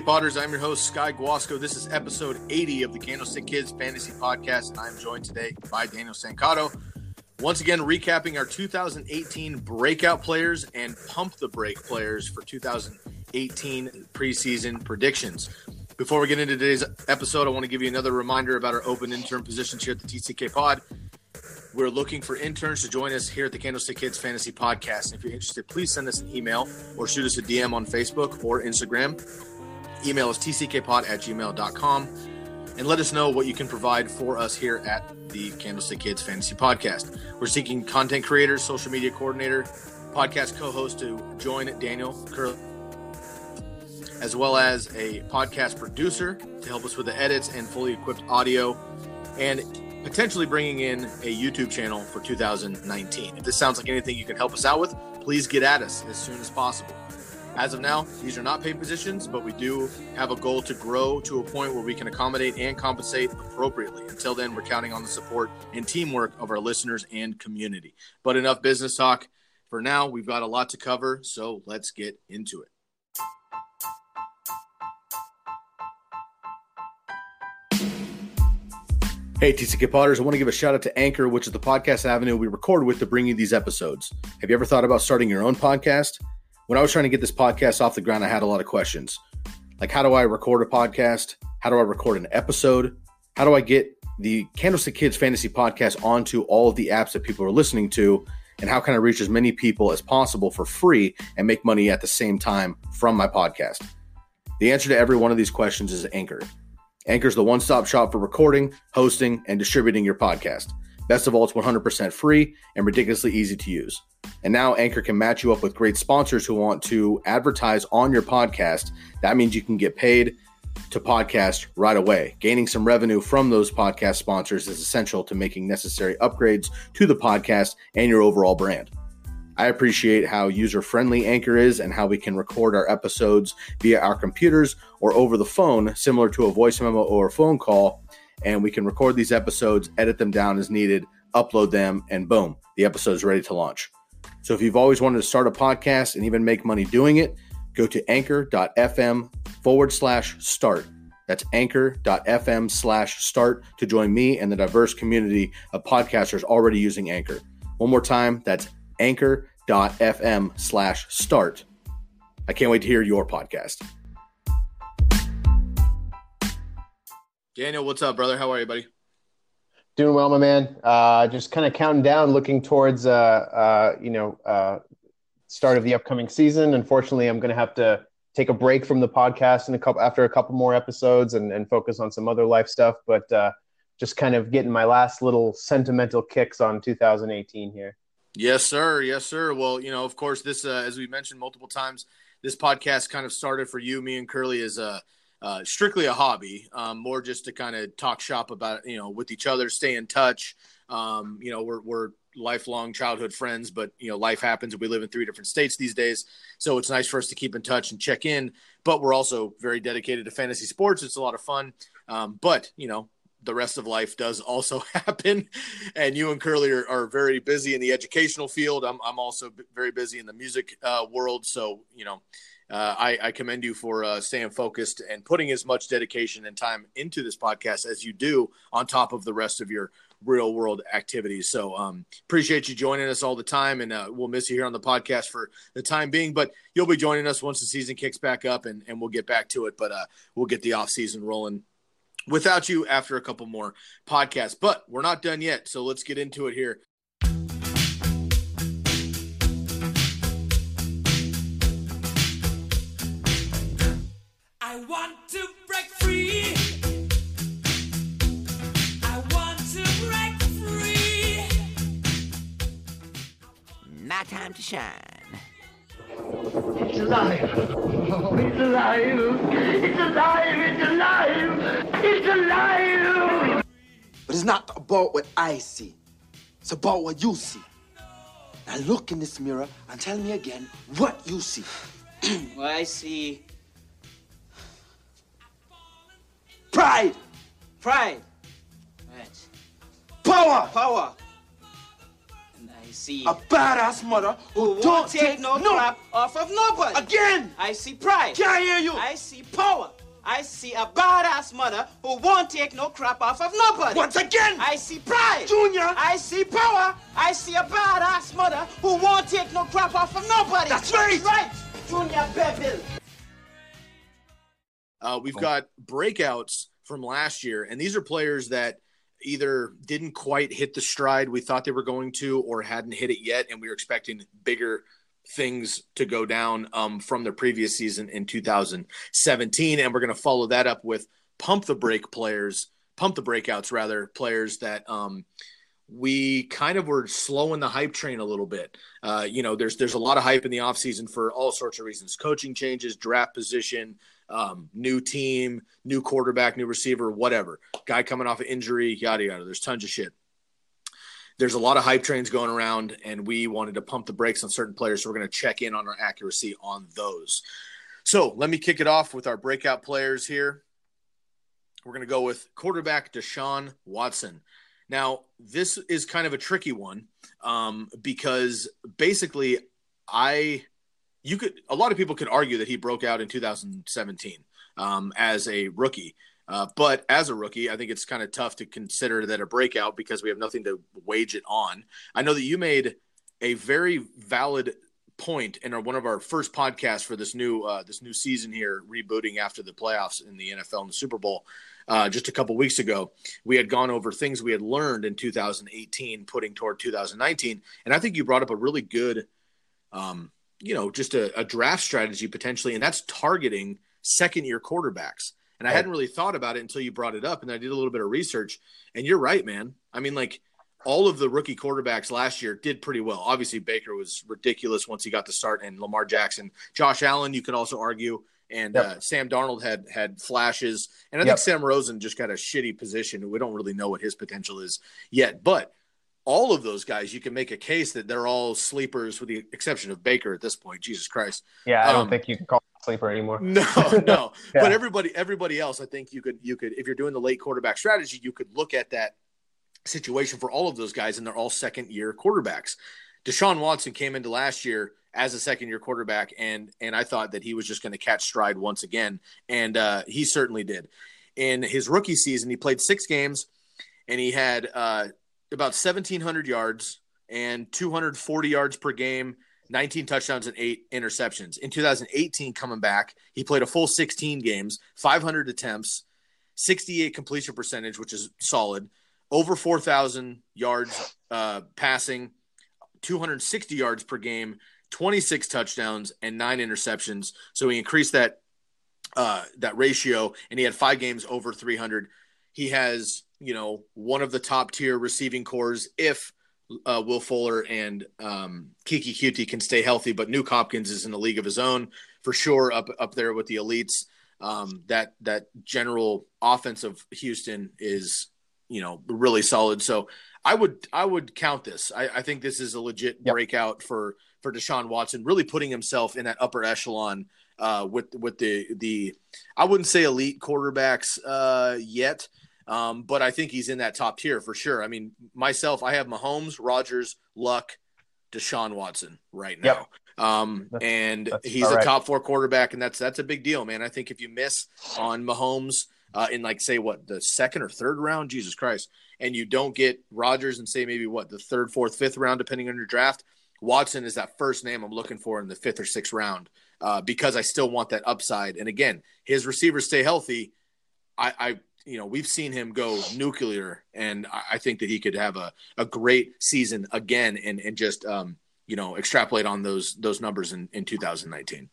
Potters? I'm your host, Sky Guasco. This is episode 80 of the Candlestick Kids Fantasy Podcast, and I'm joined today by Daniel Stancato. Once again, recapping our 2018 breakout players and pump the break players for 2018 preseason predictions. Before we get into today's episode, I want to give you another reminder about our open intern positions here at the TCK Pod. We're looking for interns to join us here at the Candlestick Kids Fantasy Podcast. And if you're interested, please send us an email or shoot us a DM on Facebook or Instagram. Email is tckpod at gmail.com and let us know what you can provide for us here at the Candlestick Kids Fantasy Podcast. We're seeking content creators, social media coordinator, podcast co host to join Daniel Curly, as well as a podcast producer to help us with the edits and fully equipped audio. And potentially bringing in a YouTube channel for 2019. If this sounds like anything you can help us out with, please get at us as soon as possible. As of now, these are not paid positions, but we do have a goal to grow to a point where we can accommodate and compensate appropriately. Until then, we're counting on the support and teamwork of our listeners and community. But enough business talk. For now, we've got a lot to cover, so let's get into it. Hey, TCK Potters, I want to give a shout out to Anchor, which is the podcast avenue we record with to bring you these episodes. Have you ever thought about starting your own podcast? When I was trying to get this podcast off the ground, I had a lot of questions. Like, how do I record a podcast? How do I record an episode? How do I get the Candlestick Kids Fantasy Podcast onto all of the apps that people are listening to? And how can I reach as many people as possible for free and make money at the same time from my podcast? The answer to every one of these questions is Anchor. Anchor is the one stop shop for recording, hosting, and distributing your podcast. Best of all, it's 100% free and ridiculously easy to use. And now Anchor can match you up with great sponsors who want to advertise on your podcast. That means you can get paid to podcast right away. Gaining some revenue from those podcast sponsors is essential to making necessary upgrades to the podcast and your overall brand. I appreciate how user friendly Anchor is and how we can record our episodes via our computers or over the phone, similar to a voice memo or a phone call. And we can record these episodes, edit them down as needed, upload them, and boom, the episode is ready to launch. So if you've always wanted to start a podcast and even make money doing it, go to anchor.fm forward slash start. That's anchor.fm slash start to join me and the diverse community of podcasters already using Anchor. One more time, that's anchor.fm slash start. I can't wait to hear your podcast. Daniel, what's up, brother? How are you, buddy? Doing well, my man. Uh, just kind of counting down, looking towards, uh, uh, you know, uh, start of the upcoming season. Unfortunately, I'm going to have to take a break from the podcast in a couple after a couple more episodes and, and focus on some other life stuff. But uh, just kind of getting my last little sentimental kicks on 2018 here. Yes, sir. Yes, sir. Well, you know, of course, this, uh, as we mentioned multiple times, this podcast kind of started for you, me, and Curly as a uh, strictly a hobby, um, more just to kind of talk shop about, you know, with each other, stay in touch. Um, you know, we're, we're lifelong childhood friends, but, you know, life happens we live in three different states these days. So it's nice for us to keep in touch and check in. But we're also very dedicated to fantasy sports. It's a lot of fun. Um, but, you know, the rest of life does also happen. And you and Curly are, are very busy in the educational field. I'm, I'm also very busy in the music uh, world. So, you know, uh, I, I, commend you for uh, staying focused and putting as much dedication and time into this podcast as you do on top of the rest of your real world activities. So um, appreciate you joining us all the time, and uh, we'll miss you here on the podcast for the time being. But you'll be joining us once the season kicks back up, and, and we'll get back to it. But uh, we'll get the off season rolling without you after a couple more podcasts. But we're not done yet, so let's get into it here. Time to shine. It's alive. Oh, it's alive. It's alive. It's alive. It's alive. But it's not about what I see. It's about what you see. Now look in this mirror and tell me again what you see. Well, I see Pride, pride. Right. power, Power. And I see a badass mother who, who don't won't take no crap off of nobody. Again, I see pride. can't hear you. I see power. I see a badass mother who won't take no crap off of nobody. Once again, I see pride. Junior. I see power. I see a badass mother who won't take no crap off of nobody. That's right. Right. Junior Bevel. Uh, we've got breakouts from last year, and these are players that either didn't quite hit the stride we thought they were going to, or hadn't hit it yet, and we were expecting bigger things to go down um, from the previous season in 2017. And we're going to follow that up with pump the break players, pump the breakouts rather, players that um, we kind of were slowing the hype train a little bit. Uh, you know, there's there's a lot of hype in the offseason for all sorts of reasons: coaching changes, draft position, um, new team, new quarterback, new receiver, whatever. Guy coming off of injury, yada yada. There's tons of shit. There's a lot of hype trains going around, and we wanted to pump the brakes on certain players, so we're going to check in on our accuracy on those. So let me kick it off with our breakout players here. We're going to go with quarterback Deshaun Watson. Now, this is kind of a tricky one um, because basically, I you could a lot of people could argue that he broke out in 2017 um, as a rookie, uh, but as a rookie, I think it's kind of tough to consider that a breakout because we have nothing to wage it on. I know that you made a very valid point in our, one of our first podcasts for this new uh, this new season here, rebooting after the playoffs in the NFL and the Super Bowl. Uh, just a couple weeks ago, we had gone over things we had learned in 2018, putting toward 2019, and I think you brought up a really good, um, you know, just a, a draft strategy potentially, and that's targeting second year quarterbacks. And I hadn't really thought about it until you brought it up, and I did a little bit of research. And you're right, man. I mean, like all of the rookie quarterbacks last year did pretty well. Obviously, Baker was ridiculous once he got the start, and Lamar Jackson, Josh Allen, you could also argue, and Yep. uh, Sam Darnold had had flashes, and I Yep. think Sam Rosen just got a shitty position. We don't really know what his potential is yet, but all of those guys, you can make a case that they're all sleepers, with the exception of Baker at this point. Jesus Christ. Yeah, I don't Um, think you can call him a sleeper anymore. No, no. Yeah. But everybody, everybody else, I think you could, you could, if you're doing the late quarterback strategy, you could look at that situation for all of those guys, and they're all second year quarterbacks. Deshaun Watson came into last year as a second year quarterback, and and I thought that he was just going to catch stride once again, and uh, he certainly did. In his rookie season, he played six games, and he had uh, about 1,700 yards and 240 yards per game, 19 touchdowns and eight interceptions. In 2018, coming back, he played a full 16 games, 500 attempts, 68 completion percentage, which is solid, over 4,000 yards uh, passing, 260 yards per game, 26 touchdowns, and nine interceptions. So he increased that uh, that ratio, and he had five games over 300. He has, you know, one of the top tier receiving corps if uh, Will Fuller and um, Keke Coutee can stay healthy. But Nuke Hopkins is in a league of his own for sure, up up there with the elites. Um, that that general offense of Houston is, you know, really solid. So I would I would count this. I, I think this is a legit Yep. breakout for for Deshaun Watson, really putting himself in that upper echelon uh, with with the the I wouldn't say elite quarterbacks uh, yet, um, but I think he's in that top tier for sure. I mean, myself, I have Mahomes, Rodgers, Luck, Deshaun Watson right now. Yep. Um, That's- and that's he's a correct. top four quarterback, and that's that's a big deal, man. I think if you miss on Mahomes uh, in like say what the second or third round, Jesus Christ, and you don't get Rodgers and say maybe what the third, fourth, fifth round, depending on your draft, Watson is that first name I'm looking for in the fifth or sixth round uh, because I still want that upside. And again, his receivers stay healthy. I, I you know, we've seen him go nuclear, and I, think that he could have a, a great season again and and just um, you know extrapolate on those those numbers in, in 2019.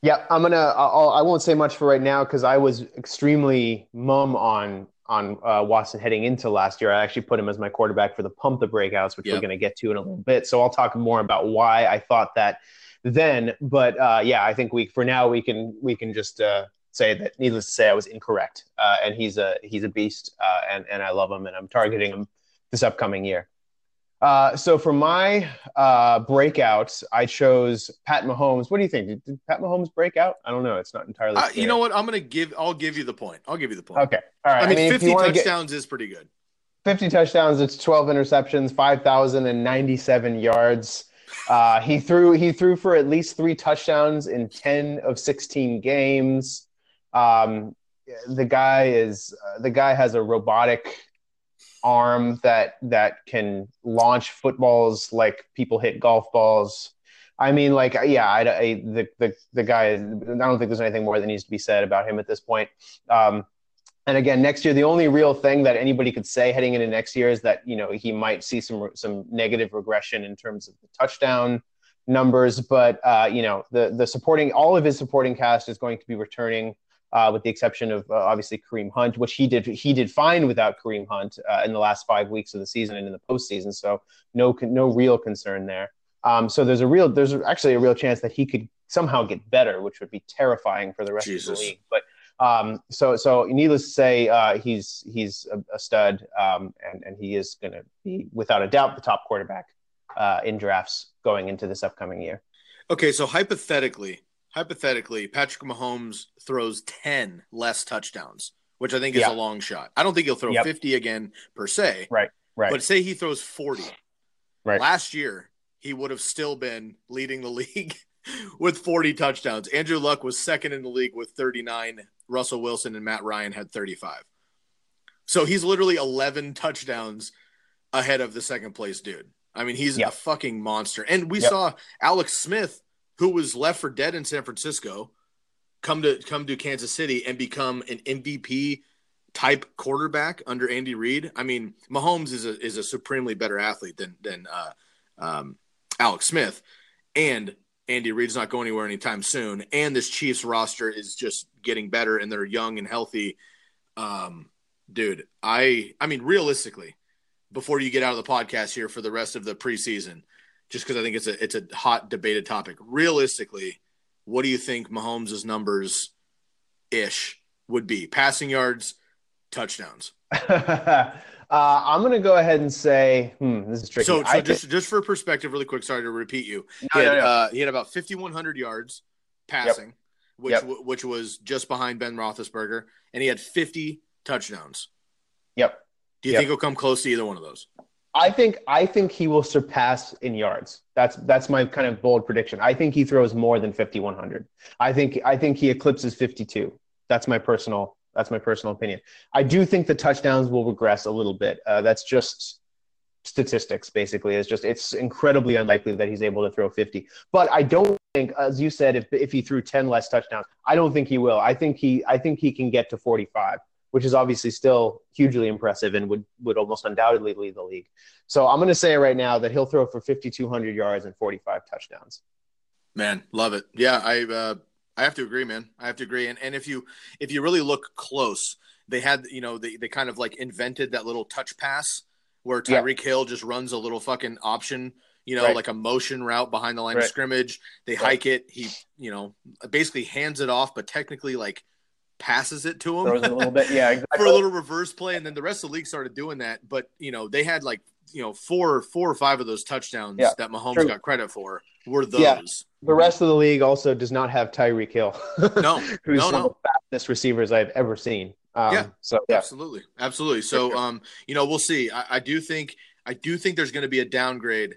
Yeah, I'm gonna. I'll, I won't say much for right now because I was extremely mum on on uh, Watson heading into last year. I actually put him as my quarterback for the pump the breakouts, which Yep. we're going to get to in a little bit. So I'll talk more about why I thought that then. But uh, yeah, I think we for now we can we can just uh, say that needless to say I was incorrect, uh, and he's a he's a beast, uh, and and I love him, and I'm targeting him this upcoming year. Uh, so for my uh, breakouts, I chose Pat Mahomes. What do you think? Did, did Pat Mahomes break out? I don't know. It's not entirely. Uh, you know what? I'm gonna give. I'll give you the point. I'll give you the point. Okay. All right. I mean, if 50 you wanna get- touchdowns is pretty good. 50 touchdowns. It's 12 interceptions, 5,097 yards. Uh, he threw he threw for at least three touchdowns in 10 of 16 games. Um, the guy is uh, the guy has a robotic arm that that can launch footballs like people hit golf balls. I mean, like, yeah, I, I, the, the the guy. I don't think there's anything more that needs to be said about him at this point. Um, and again, next year, the only real thing that anybody could say heading into next year is that you know he might see some some negative regression in terms of the touchdown numbers. But uh, you know, the the supporting all of his supporting cast is going to be returning, uh, with the exception of uh, obviously Kareem Hunt, which he did he did fine without Kareem Hunt uh, in the last five weeks of the season and in the postseason. So no no real concern there. Um, so there's a real there's actually a real chance that he could somehow get better, which would be terrifying for the rest of the league. But um, so so needless to say, uh, he's he's a, a stud, um, and and he is going to be without a doubt the top quarterback uh, in drafts going into this upcoming year. Okay, so hypothetically, hypothetically, Patrick Mahomes throws 10 less touchdowns, which I think is Yeah. a long shot. I don't think he'll throw Yep. 50 again per se, Right, right, but say he throws 40. right. Last year, he would have still been leading the league with 40 touchdowns. Andrew Luck was second in the league with 39. Russell Wilson and Matt Ryan had 35. So he's literally 11 touchdowns ahead of the second place dude. I mean, he's Yep. a fucking monster. And we Yep. saw Alex Smith, who was left for dead in San Francisco, come to come to Kansas City and become an MVP type quarterback under Andy Reid. I mean, Mahomes is a is a supremely better athlete than than uh, um, Alex Smith, and Andy Reid's not going anywhere anytime soon. And this Chiefs roster is just getting better, and they're young and healthy. Um, dude, I I mean, realistically, before you get out of the podcast here for the rest of the preseason, just because I think it's a it's a hot debated topic. Realistically, what do you think Mahomes' numbers ish would be? Passing yards, touchdowns. uh, I'm going to go ahead and say, hmm, this is tricky. So, so just just for perspective, really quick. Sorry to repeat you. No, He had, no, no. Uh, he had about 5,100 yards passing, which Yep. w- which was just behind Ben Roethlisberger, and he had 50 touchdowns. yep. Do you Yep. think he'll come close to either one of those? I think I think he will surpass in yards. That's that's my kind of bold prediction. I think he throws more than 5100. I think I think he eclipses 52. That's my personal that's my personal opinion. I do think the touchdowns will regress a little bit. Uh, that's just statistics basically. It's just it's incredibly unlikely that he's able to throw 50. But I don't think as you said if if he threw 10 less touchdowns, I don't think he will. I think he I think he can get to 45 which is obviously still hugely impressive and would, would almost undoubtedly lead the league. So I'm going to say right now that he'll throw for 5,200 yards and 45 touchdowns. Man, love it. Yeah, I uh, I have to agree, man. I have to agree. And and if you if you really look close, they had you know they they kind of like invented that little touch pass where Yeah. Tyreek Hill just runs a little fucking option, you know, Right. like a motion route behind the line of scrimmage. They Right. hike it. He you know basically hands it off, but technically like passes it to him Throws it a little bit. Yeah, exactly. for a little reverse play, and then the rest of the league started doing that. But you know, they had like you know four four or five of those touchdowns Yeah, that Mahomes true. got credit for were those. Yeah. the rest of the league also does not have Tyreek Hill. No, who's no, one no. of the fastest receivers I've ever seen. Um, Yeah. So yeah, Absolutely, absolutely. So, um, you know, we'll see. I, I do think I do think there's going to be a downgrade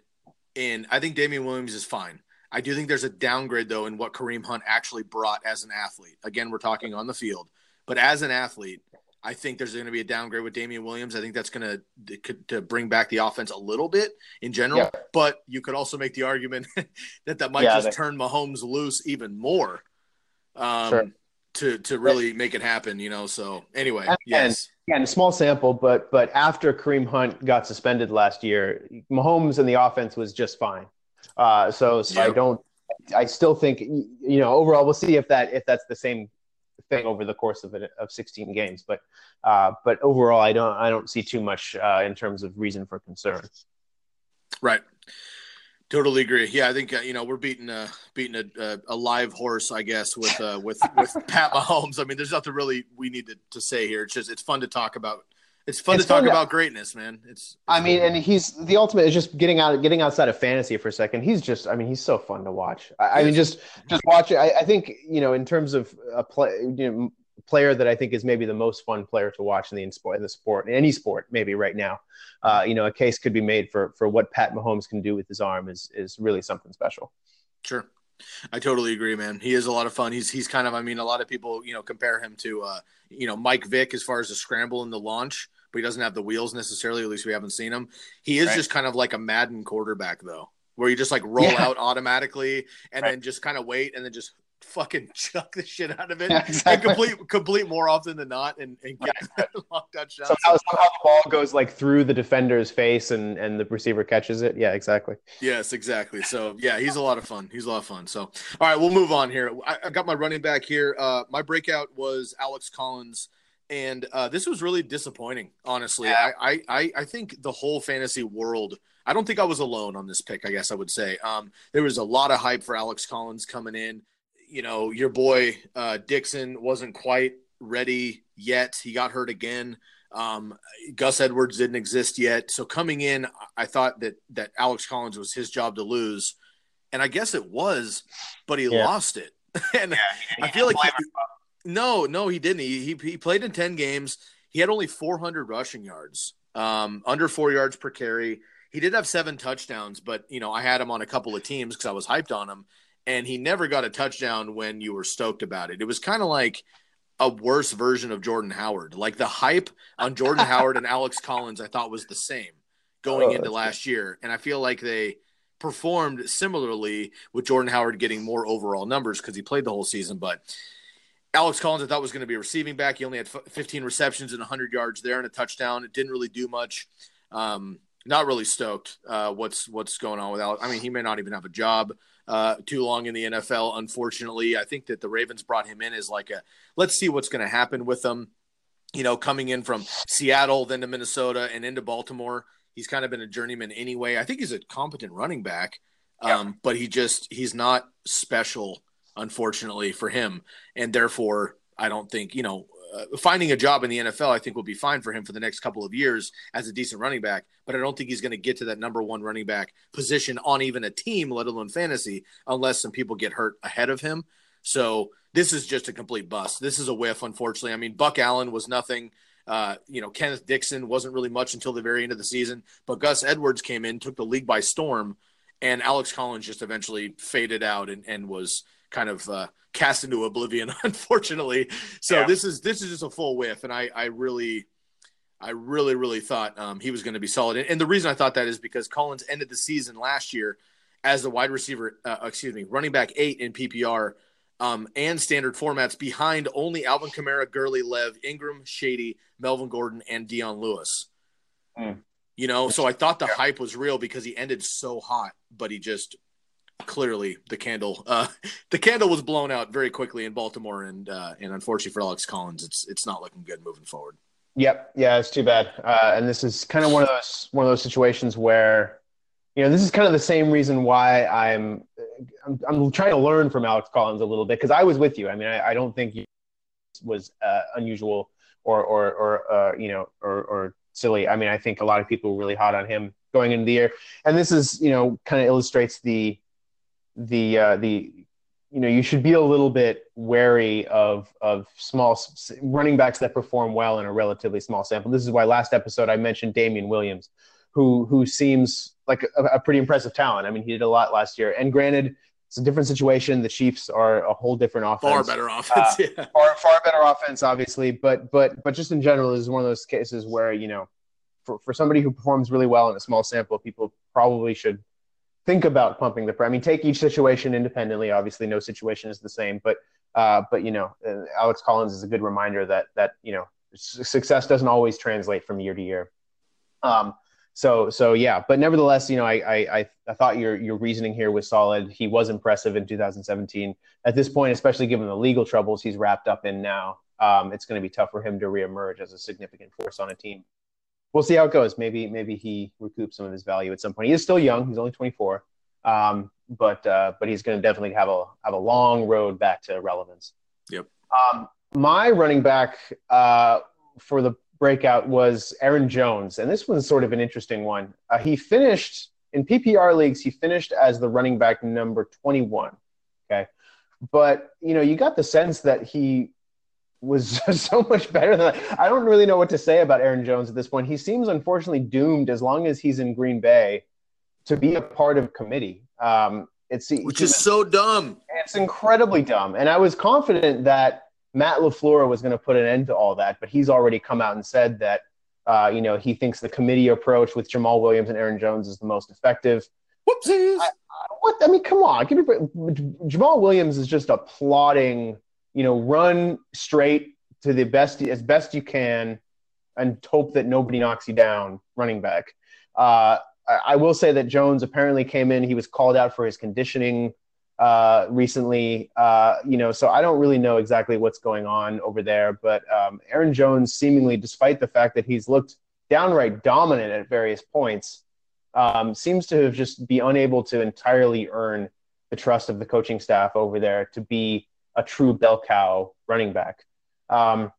in. I think Damien Williams is fine. I do think there's a downgrade though in what Kareem Hunt actually brought as an athlete. Again, we're talking on the field, but as an athlete, I think there's going to be a downgrade with Damien Williams. I think that's going to to bring back the offense a little bit in general. Yeah. But you could also make the argument that that might Yeah, just they- turn Mahomes loose even more. Um, Sure. To, to really make it happen, you know. So anyway, And- yes, Again, a small sample, but but after Kareem Hunt got suspended last year, Mahomes and the offense was just fine. Uh, so so I don't. I still think you know overall we'll see if that if that's the same thing over the course of it of 16 games. But uh, but overall, I don't I don't see too much uh, in terms of reason for concern. Right. Totally agree. Yeah, I think uh, you know we're beating a beating a, a, a live horse, I guess, with uh, with with Pat Mahomes. I mean, there's nothing really we need to, to say here. It's just it's fun to talk about. It's fun It's to talk to- about greatness, man. It's, I mean, and he's the ultimate is just getting out, getting outside of fantasy for a second. He's just, I mean, he's so fun to watch. I, I mean, just, just watch it. I, I think, you know, in terms of a play, you know, player that I think is maybe the most fun player to watch in the in sport, in the sport, in any sport, maybe right now. Uh, you know, a case could be made for for what Pat Mahomes can do with his arm is is really something special. Sure. I totally agree, man. He is a lot of fun. He's he's kind of I mean, a lot of people, you know, compare him to uh, you know, Mike Vick as far as the scramble and the launch, but he doesn't have the wheels necessarily, at least we haven't seen him. He is Right. just kind of like a Madden quarterback though, where you just like roll Yeah. out automatically and Right. then just kind of wait and then just fucking chuck the shit out of it Yeah, and complete complete more often than not and, and get long touchdowns. Somehow, somehow the ball goes like through the defender's face and and the receiver catches it. Yeah, exactly. Yes, exactly. So yeah, he's a lot of fun. He's a lot of fun. So all right, we'll move on here. I, I got my running back here. Uh, my breakout was Alex Collins, and uh, this was really disappointing. Honestly, I, I I I think the whole fantasy world. I don't think I was alone on this pick. I guess I would say um, there was a lot of hype for Alex Collins coming in. You know, your boy uh, Dixon wasn't quite ready yet. He got hurt again. Um, Gus Edwards didn't exist yet. So coming in, I thought that that Alex Collins was his job to lose, and I guess it was, but he Yeah. lost it. and I feel like he- no, no, he didn't. He, he he played in ten games. He had only 400 rushing yards, um, under four yards per carry. He did have seven touchdowns, but you know I had him on a couple of teams because I was hyped on him, and he never got a touchdown when you were stoked about it. It was kind of like a worse version of Jordan Howard. Like the hype on Jordan Howard and Alex Collins, I thought was the same going Oh, into last year, and I feel like they performed similarly with Jordan Howard getting more overall numbers because he played the whole season, but. Alex Collins, I thought was going to be a receiving back. He only had f- 15 receptions and 100 yards there and a touchdown. It didn't really do much. Um, not really stoked. Uh, what's what's going on with Alex? I mean, he may not even have a job uh, too long in the NFL. Unfortunately, I think that the Ravens brought him in as like a let's see what's going to happen with him. You know, coming in from Seattle, then to Minnesota, and into Baltimore. He's kind of been a journeyman anyway. I think he's a competent running back, um, but he just he's not special unfortunately for him, and therefore I don't think you know uh, finding a job in the NFL I think will be fine for him for the next couple of years as a decent running back. But I don't think he's going to get to that number one running back position on even a team, let alone fantasy, unless some people get hurt ahead of him. So this is just a complete bust. This is a whiff, unfortunately. I mean, Buck Allen was nothing. Uh, you know, Kenneth Dixon wasn't really much until the very end of the season, but Gus Edwards came in, took the league by storm, and Alex Collins just eventually faded out and, and was kind of uh, cast into oblivion, unfortunately. So Yeah. this is this is just a full whiff, and I I really. I really, really thought um, he was going to be solid, and, and the reason I thought that is because Collins ended the season last year as the wide receiver, uh, excuse me, running back eight in PPR um, and standard formats behind only Alvin Kamara, Gurley, Lev, Ingram, Shady, Melvin Gordon, and Dion Lewis. Hmm. You know, so I thought the hype was real because he ended so hot, but he just clearly the candle, uh, the candle was blown out very quickly in Baltimore, and uh, and unfortunately for Alex Collins, it's it's not looking good moving forward. Yep. Yeah, it's too bad. Uh, and this is kind of one of those one of those situations where, you know, this is kind of the same reason why I'm I'm, I'm trying to learn from Alex Collins a little bit because I was with you. I mean, I, I don't think was uh, unusual or or or uh, you know or or silly. I mean, I think a lot of people were really hot on him going into the year, and this is you know kind of illustrates the the uh, the you know you should be a little bit wary of of small running backs that perform well in a relatively small sample. This is why last episode I mentioned Damien Williams, who who seems like a, a pretty impressive talent. I mean, he did a lot last year, and granted, it's a different situation. The Chiefs are a whole different offense, Far better offense. yeah. far far better offense, obviously. But but but just in general, this is one of those cases where you know, for for somebody who performs really well in a small sample, people probably should think about pumping the. I mean, take each situation independently. Obviously, no situation is the same, but uh, but you know, uh, Alex Collins is a good reminder that that you know success doesn't always translate from year to year. Um, So so yeah, but nevertheless, you know, I I I thought your your reasoning here was solid. He was impressive in 2017. At this point, especially given the legal troubles he's wrapped up in now, um, it's going to be tough for him to reemerge as a significant force on a team. We'll see how it goes. Maybe maybe he recoups some of his value at some point. He is still young. He's only 24, um, but uh, but he's going to definitely have a have a long road back to relevance. Yep. Um, my running back uh, for the breakout was Aaron Jones, and this one's sort of an interesting one. Uh, he finished in PPR leagues. He finished as the running back number 21. Okay, but you know you got the sense that he was so much better than that. I don't really know what to say about Aaron Jones at this point. He seems unfortunately doomed as long as he's in Green Bay to be a part of committee. Um, it's which is so dumb. It's incredibly dumb, and I was confident that Matt LaFleur was going to put an end to all that, but he's already come out and said that uh, you know he thinks the committee approach with Jamaal Williams and Aaron Jones is the most effective. Whoopsies! I, what I mean, come on, give me Jamaal Williams is just a plodding, you know, run straight to the best as best you can, and hope that nobody knocks you down. Running back. Uh, I, I will say that Jones apparently came in. He was called out for his conditioning uh, recently. Uh, you know, so I don't really know exactly what's going on over there. But um, Aaron Jones, seemingly, despite the fact that he's looked downright dominant at various points, um, seems to have just be unable to entirely earn the trust of the coaching staff over there to be a true bell cow running back. Um,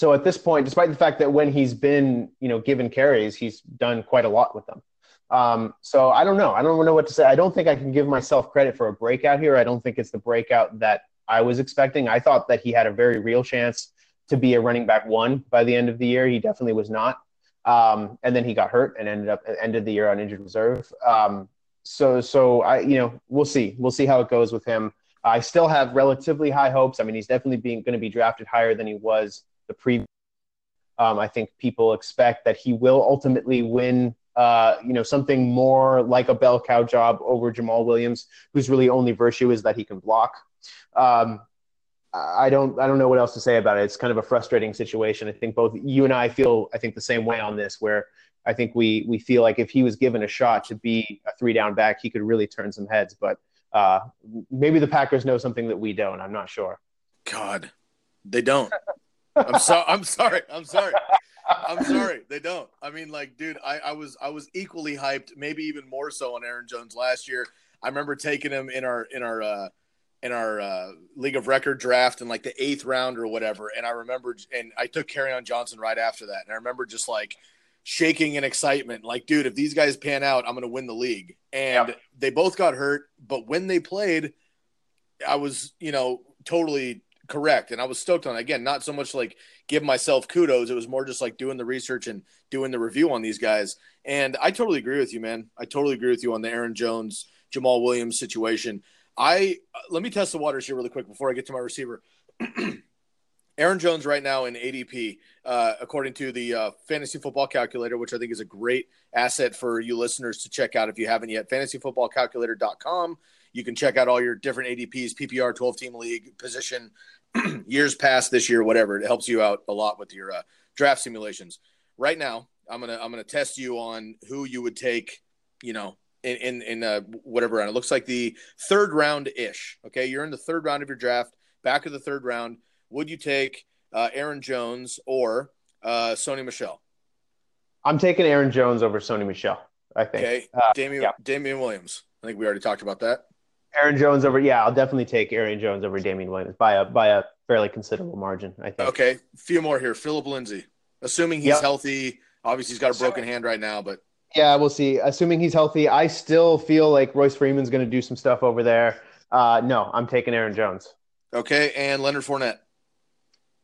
so at this point, despite the fact that when he's been, you know, given carries, he's done quite a lot with them. Um, so I don't know. I don't know what to say. I don't think I can give myself credit for a breakout here. I don't think it's the breakout that I was expecting. I thought that he had a very real chance to be a running back one by the end of the year. He definitely was not. Um, and then he got hurt and ended up ended the year on injured reserve. Um, so so I you know we'll see we'll see how it goes with him. I still have relatively high hopes. I mean he's definitely being going to be drafted higher than he was the previous. Um, I think people expect that he will ultimately win uh, you know, something more like a bell cow job over Jamaal Williams, whose really only virtue is that he can block. Um, I don't, I don't know what else to say about it. It's kind of a frustrating situation. I think both you and I feel, I think the same way on this, where I think we we feel like if he was given a shot to be a three down back, he could really turn some heads. But uh, maybe the Packers know something that we don't. I'm not sure. God, they don't. I'm so I'm sorry. I'm sorry. I'm sorry, they don't. I mean, like, dude, I, I was I was equally hyped, maybe even more so on Aaron Jones last year. I remember taking him in our in our uh, in our uh, league of record draft in like the eighth round or whatever. And I remember, and I took Kerryon Johnson right after that. And I remember just like shaking in excitement, like, dude, if these guys pan out, I'm going to win the league. And yep. they both got hurt, but when they played, I was, you know, totally correct. And I was stoked on it. Again, not so much like give myself kudos. It was more just like doing the research and doing the review on these guys. And I totally agree with you, man. I totally agree with you on the Aaron Jones, Jamaal Williams situation. I let me test the waters here really quick before I get to my receiver. Aaron Jones right now in ADP, uh, according to the uh, fantasy football calculator, which I think is a great asset for you listeners to check out if you haven't yet. Fantasyfootballcalculator.com. You can check out all your different ADPs, PPR, 12 team league, position, years past this year, whatever. It helps you out a lot with your uh, draft simulations. Right now, I'm gonna I'm gonna test you on who you would take. You know, in in, in uh, whatever round. It looks like the third round ish. Okay, you're in the third round of your draft, back of the third round. Would you take uh, Aaron Jones or uh, Sony Michel? I'm taking Aaron Jones over Sony Michel. I think. Okay, uh, Damien yeah. Damien Williams. I think we already talked about that. Aaron Jones over. Yeah, I'll definitely take Aaron Jones over Damien Williams by a by a fairly considerable margin. I think. Okay, a few more here. Philip Lindsay, assuming he's yep. healthy. Obviously, he's got a broken hand right now, but yeah, we'll see. Assuming he's healthy, I still feel like Royce Freeman's going to do some stuff over there. Uh, no, I'm taking Aaron Jones. Okay, and Leonard Fournette.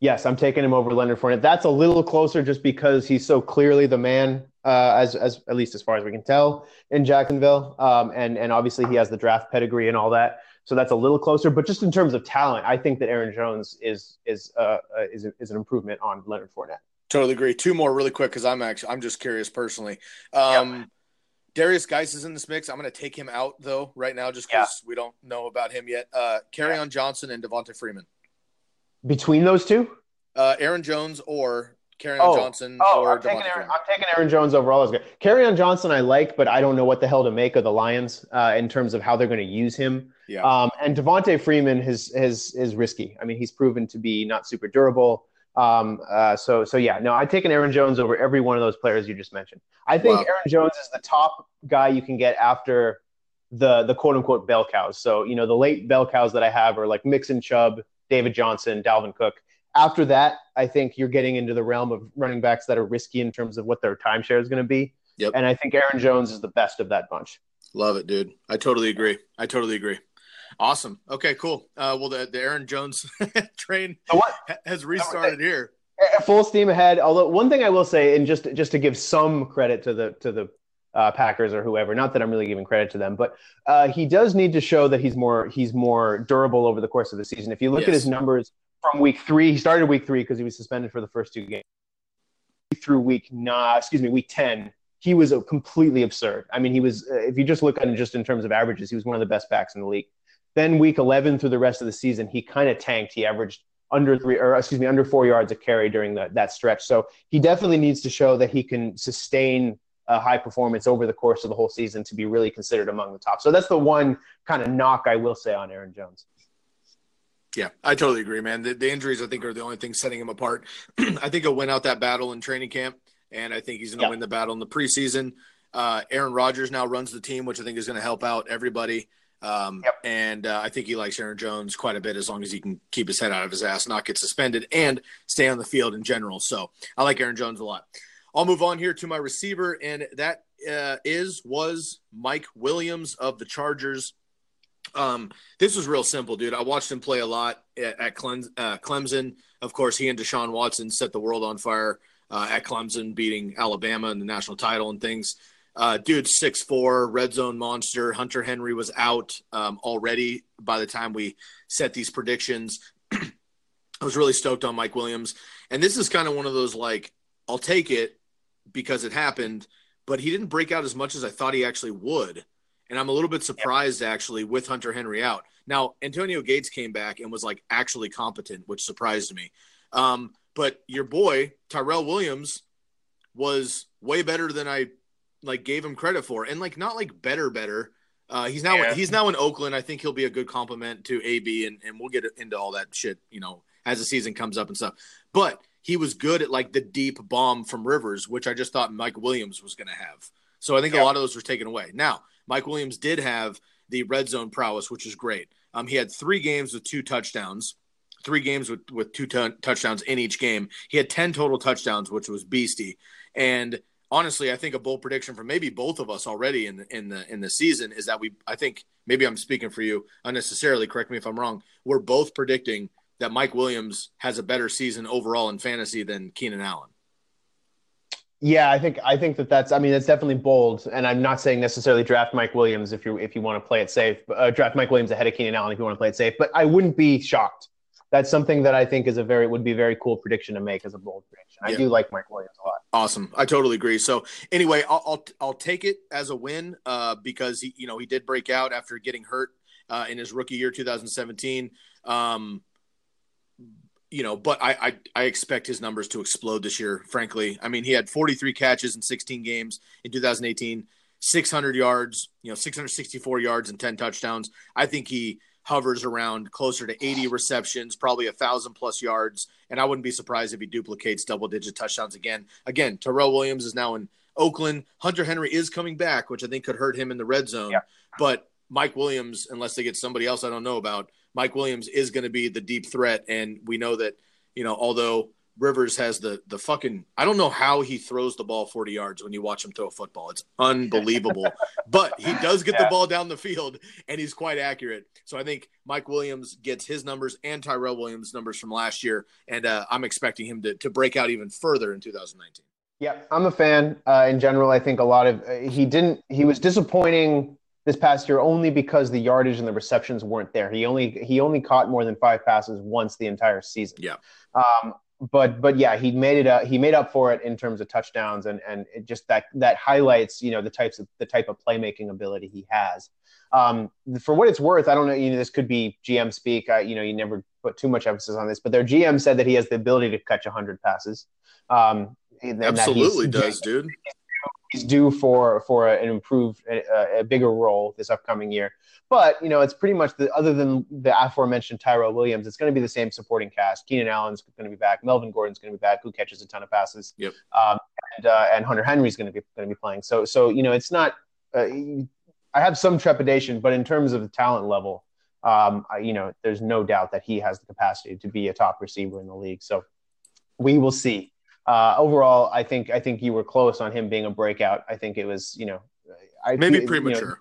Yes, I'm taking him over Leonard Fournette. That's a little closer just because he's so clearly the man, uh, as as at least as far as we can tell in Jacksonville, um, and and obviously he has the draft pedigree and all that. So that's a little closer. But just in terms of talent, I think that Aaron Jones is is uh, uh is is an improvement on Leonard Fournette. Totally agree. Two more really quick because I'm actually I'm just curious personally. Um. Derrius Guice is in this mix. I'm going to take him out though right now just because yeah. we don't know about him yet. Uh, Carry yeah. on Johnson and Devonta Freeman. Between those two, uh, Aaron Jones or Carry Oh, Johnson Oh, or I'm taking, Aaron? I'm taking Aaron Jones overall. As good. Kerryon Johnson, I like, but I don't know what the hell to make of the Lions uh, in terms of how they're going to use him. Yeah. Um, and Devonta Freeman has, has is risky. I mean, he's proven to be not super durable. Um, uh, so so yeah, no, I've taken Aaron Jones over every one of those players you just mentioned. I think Wow. Aaron Jones is the top guy you can get after the the quote unquote bell cows. So you know the late bell cows that I have are like Mixon, Chubb, David Johnson, Dalvin Cook. After that, I think you're getting into the realm of running backs that are risky in terms of what their timeshare is going to be. Yep. And I think Aaron Jones is the best of that bunch. Love it, dude. I totally agree. I totally agree. Awesome. Okay, cool. Uh, well, the, the Aaron Jones train So has restarted here. Full steam ahead. Although one thing I will say, and just just to give some credit to the to the uh, Packers or whoever, not that I'm really giving credit to them, but uh, he does need to show that he's more he's more durable over the course of the season. If you look at his numbers from week three, he started week three because he was suspended for the first two games. Through week nah, excuse me, week ten, he was completely absurd. I mean, he was uh, if you just look at it just in terms of averages, he was one of the best backs in the league. Then week 11 through the rest of the season, he kind of tanked. He averaged under three, or excuse me, under four yards a carry during the, that stretch. So he definitely needs to show that he can sustain a high performance over the course of the whole season to be really considered among the top. So that's the one kind of knock I will say on Aaron Jones. Yeah, I totally agree, man. The, the injuries, I think, are the only thing setting him apart. I think he'll win out that battle in training camp, and I think he's going to Yeah. win the battle in the preseason. Uh, Aaron Rodgers now runs the team, which I think is going to help out everybody. Um, Yep. And uh, I think he likes Aaron Jones quite a bit as long as he can keep his head out of his ass, not get suspended, and stay on the field in general. So I like Aaron Jones a lot. I'll move on here to my receiver, and that uh, is was Mike Williams of the Chargers. Um, this was real simple, dude. I watched him play a lot at, at uh, Clemson. Of course, he and Deshaun Watson set the world on fire uh, at Clemson, beating Alabama in the national title and things. Uh, dude, six four, red zone monster. Hunter Henry was out um, already by the time we set these predictions. I was really stoked on Mike Williams, and this is kind of one of those like I'll take it because it happened, but he didn't break out as much as I thought he actually would. And I'm a little bit surprised actually with Hunter Henry out. Now, Antonio Gates came back and was like actually competent, which surprised me. Um, but your boy, Tyrell Williams, was way better than I like gave him credit for. And like not like better, better. Uh, he's now Yeah. he's now in Oakland. I think he'll be a good compliment to AB and, and we'll get into all that shit, you know, as the season comes up and stuff. But he was good at like the deep bomb from Rivers, which I just thought Mike Williams was going to have. So I think a lot of those were taken away. Now, Mike Williams did have the red zone prowess, which is great. Um, he had three games with two touchdowns, three games with with two t- touchdowns in each game. He had ten total touchdowns, which was beastie. And honestly, I think a bold prediction for maybe both of us already in the, in the in the season is that we. I think maybe I'm speaking for you unnecessarily. Correct me if I'm wrong. We're both predicting that Mike Williams has a better season overall in fantasy than Keenan Allen. Yeah, I think I think that that's. I mean, that's definitely bold, and I'm not saying necessarily draft Mike Williams if you if you want to play it safe. Uh, draft Mike Williams ahead of Keenan Allen if you want to play it safe. But I wouldn't be shocked. That's something that I think is a very would be a very cool prediction to make as a bold prediction. I Yeah. do like Mike Williams a lot. Awesome. I totally agree. So anyway, I'll I'll, I'll take it as a win uh, because he you know he did break out after getting hurt uh, in his rookie year 2017. Um, you know, but I, I I expect his numbers to explode this year. Frankly, I mean he had 43 catches in 16 games in 2018, 600 yards, you know, 664 yards and 10 touchdowns. I think he hovers around closer to 80 receptions, probably a thousand plus yards, and I wouldn't be surprised if he duplicates double digit touchdowns again. Again, Tyrell Williams is now in Oakland. Hunter Henry is coming back, which I think could hurt him in the red zone. Yeah. But Mike Williams, unless they get somebody else I don't know about, Mike Williams is going to be the deep threat, and we know that you know although. Rivers has the the fucking I don't know how he throws the ball 40 yards when you watch him throw a football. It's unbelievable. but he does get the ball down the field and he's quite accurate. So I think Mike Williams gets his numbers and Tyrell Williams numbers from last year and uh, I'm expecting him to to break out even further in 2019. Yeah, I'm a fan. Uh, in general, I think a lot of uh, he didn't. He was disappointing this past year only because the yardage and the receptions weren't there. He only he only caught more than five passes once the entire season. Yeah. Um, but but yeah, he made it. Uh, he made up for it in terms of touchdowns and and it just that that highlights you know the types of the type of playmaking ability he has. Um, for what it's worth, I don't know. You know, this could be GM speak. I, you know, you never put too much emphasis on this, but their GM said that he has the ability to catch 100 passes. Um, Absolutely does, dude. He's due for for an improved, a, a bigger role this upcoming year. But you know, it's pretty much the other than the aforementioned Tyrell Williams, it's going to be the same supporting cast. Keenan Allen's going to be back. Melvin Gordon's going to be back, who catches a ton of passes. Yep. Um, and uh, and Hunter Henry's going to be going to be playing. So so you know, it's not. Uh, I have some trepidation, but in terms of the talent level, um, I, you know, there's no doubt that he has the capacity to be a top receiver in the league. So we will see. Uh, overall, I think I think you were close on him being a breakout. I think it was, you know, I Maybe you know, premature.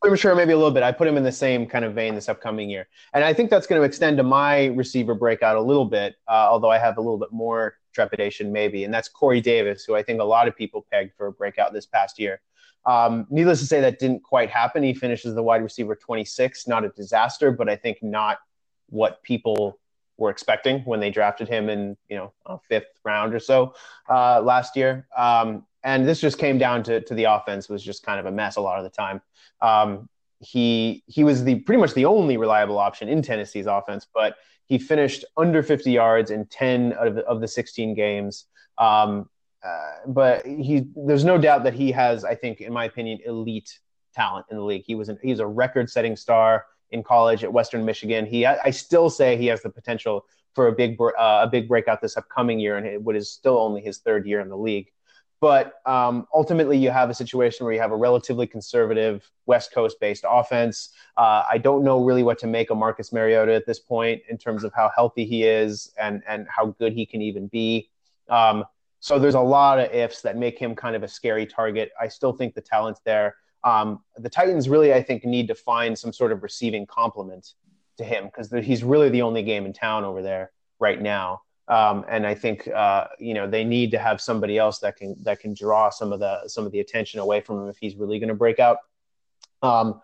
premature, maybe a little bit. I put him in the same kind of vein this upcoming year, and I think that's going to extend to my receiver breakout a little bit. Uh, although I have a little bit more trepidation, maybe, and that's Corey Davis, who I think a lot of people pegged for a breakout this past year. Um, needless to say, that didn't quite happen. He finishes the wide receiver 26, not a disaster, but I think not what people were expecting when they drafted him in you know a fifth round or so uh, last year. Um, and this just came down to to the offense was just kind of a mess a lot of the time. Um, he he was the pretty much the only reliable option in Tennessee's offense, but he finished under 50 yards in 10 of the, of the 16 games. Um, uh, but he there's no doubt that he has, I think, in my opinion, elite talent in the league. He was an, he's a record-setting star in college at Western Michigan. He I still say he has the potential for a big uh, a big breakout this upcoming year, and what is still only his third year in the league. But um, ultimately, you have a situation where you have a relatively conservative West Coast based offense. Uh, I don't know really what to make of Marcus Mariota at this point in terms of how healthy he is and, and how good he can even be. Um, so there's a lot of ifs that make him kind of a scary target. I still think the talent's there. Um, the Titans really, I think, need to find some sort of receiving complement to him because he's really the only game in town over there right now. Um, and I think uh, you know they need to have somebody else that can that can draw some of the some of the attention away from him if he's really going to break out. Um,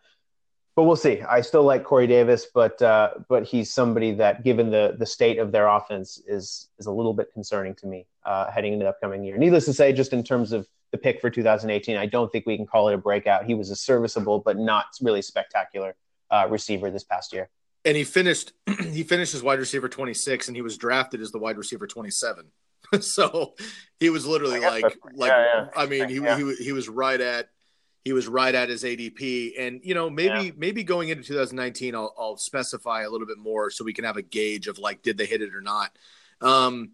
but we'll see. I still like Corey Davis, but uh, but he's somebody that, given the the state of their offense, is is a little bit concerning to me uh, heading into the upcoming year. Needless to say, just in terms of the pick for 2018, I don't think we can call it a breakout. He was a serviceable but not really spectacular uh, receiver this past year and he finished he finished as wide receiver 26 and he was drafted as the wide receiver 27 so he was literally like like yeah, yeah. i mean he, Yeah. he he was right at he was right at his adp and you know maybe maybe going into 2019 I'll, I'll specify a little bit more so we can have a gauge of like did they hit it or not um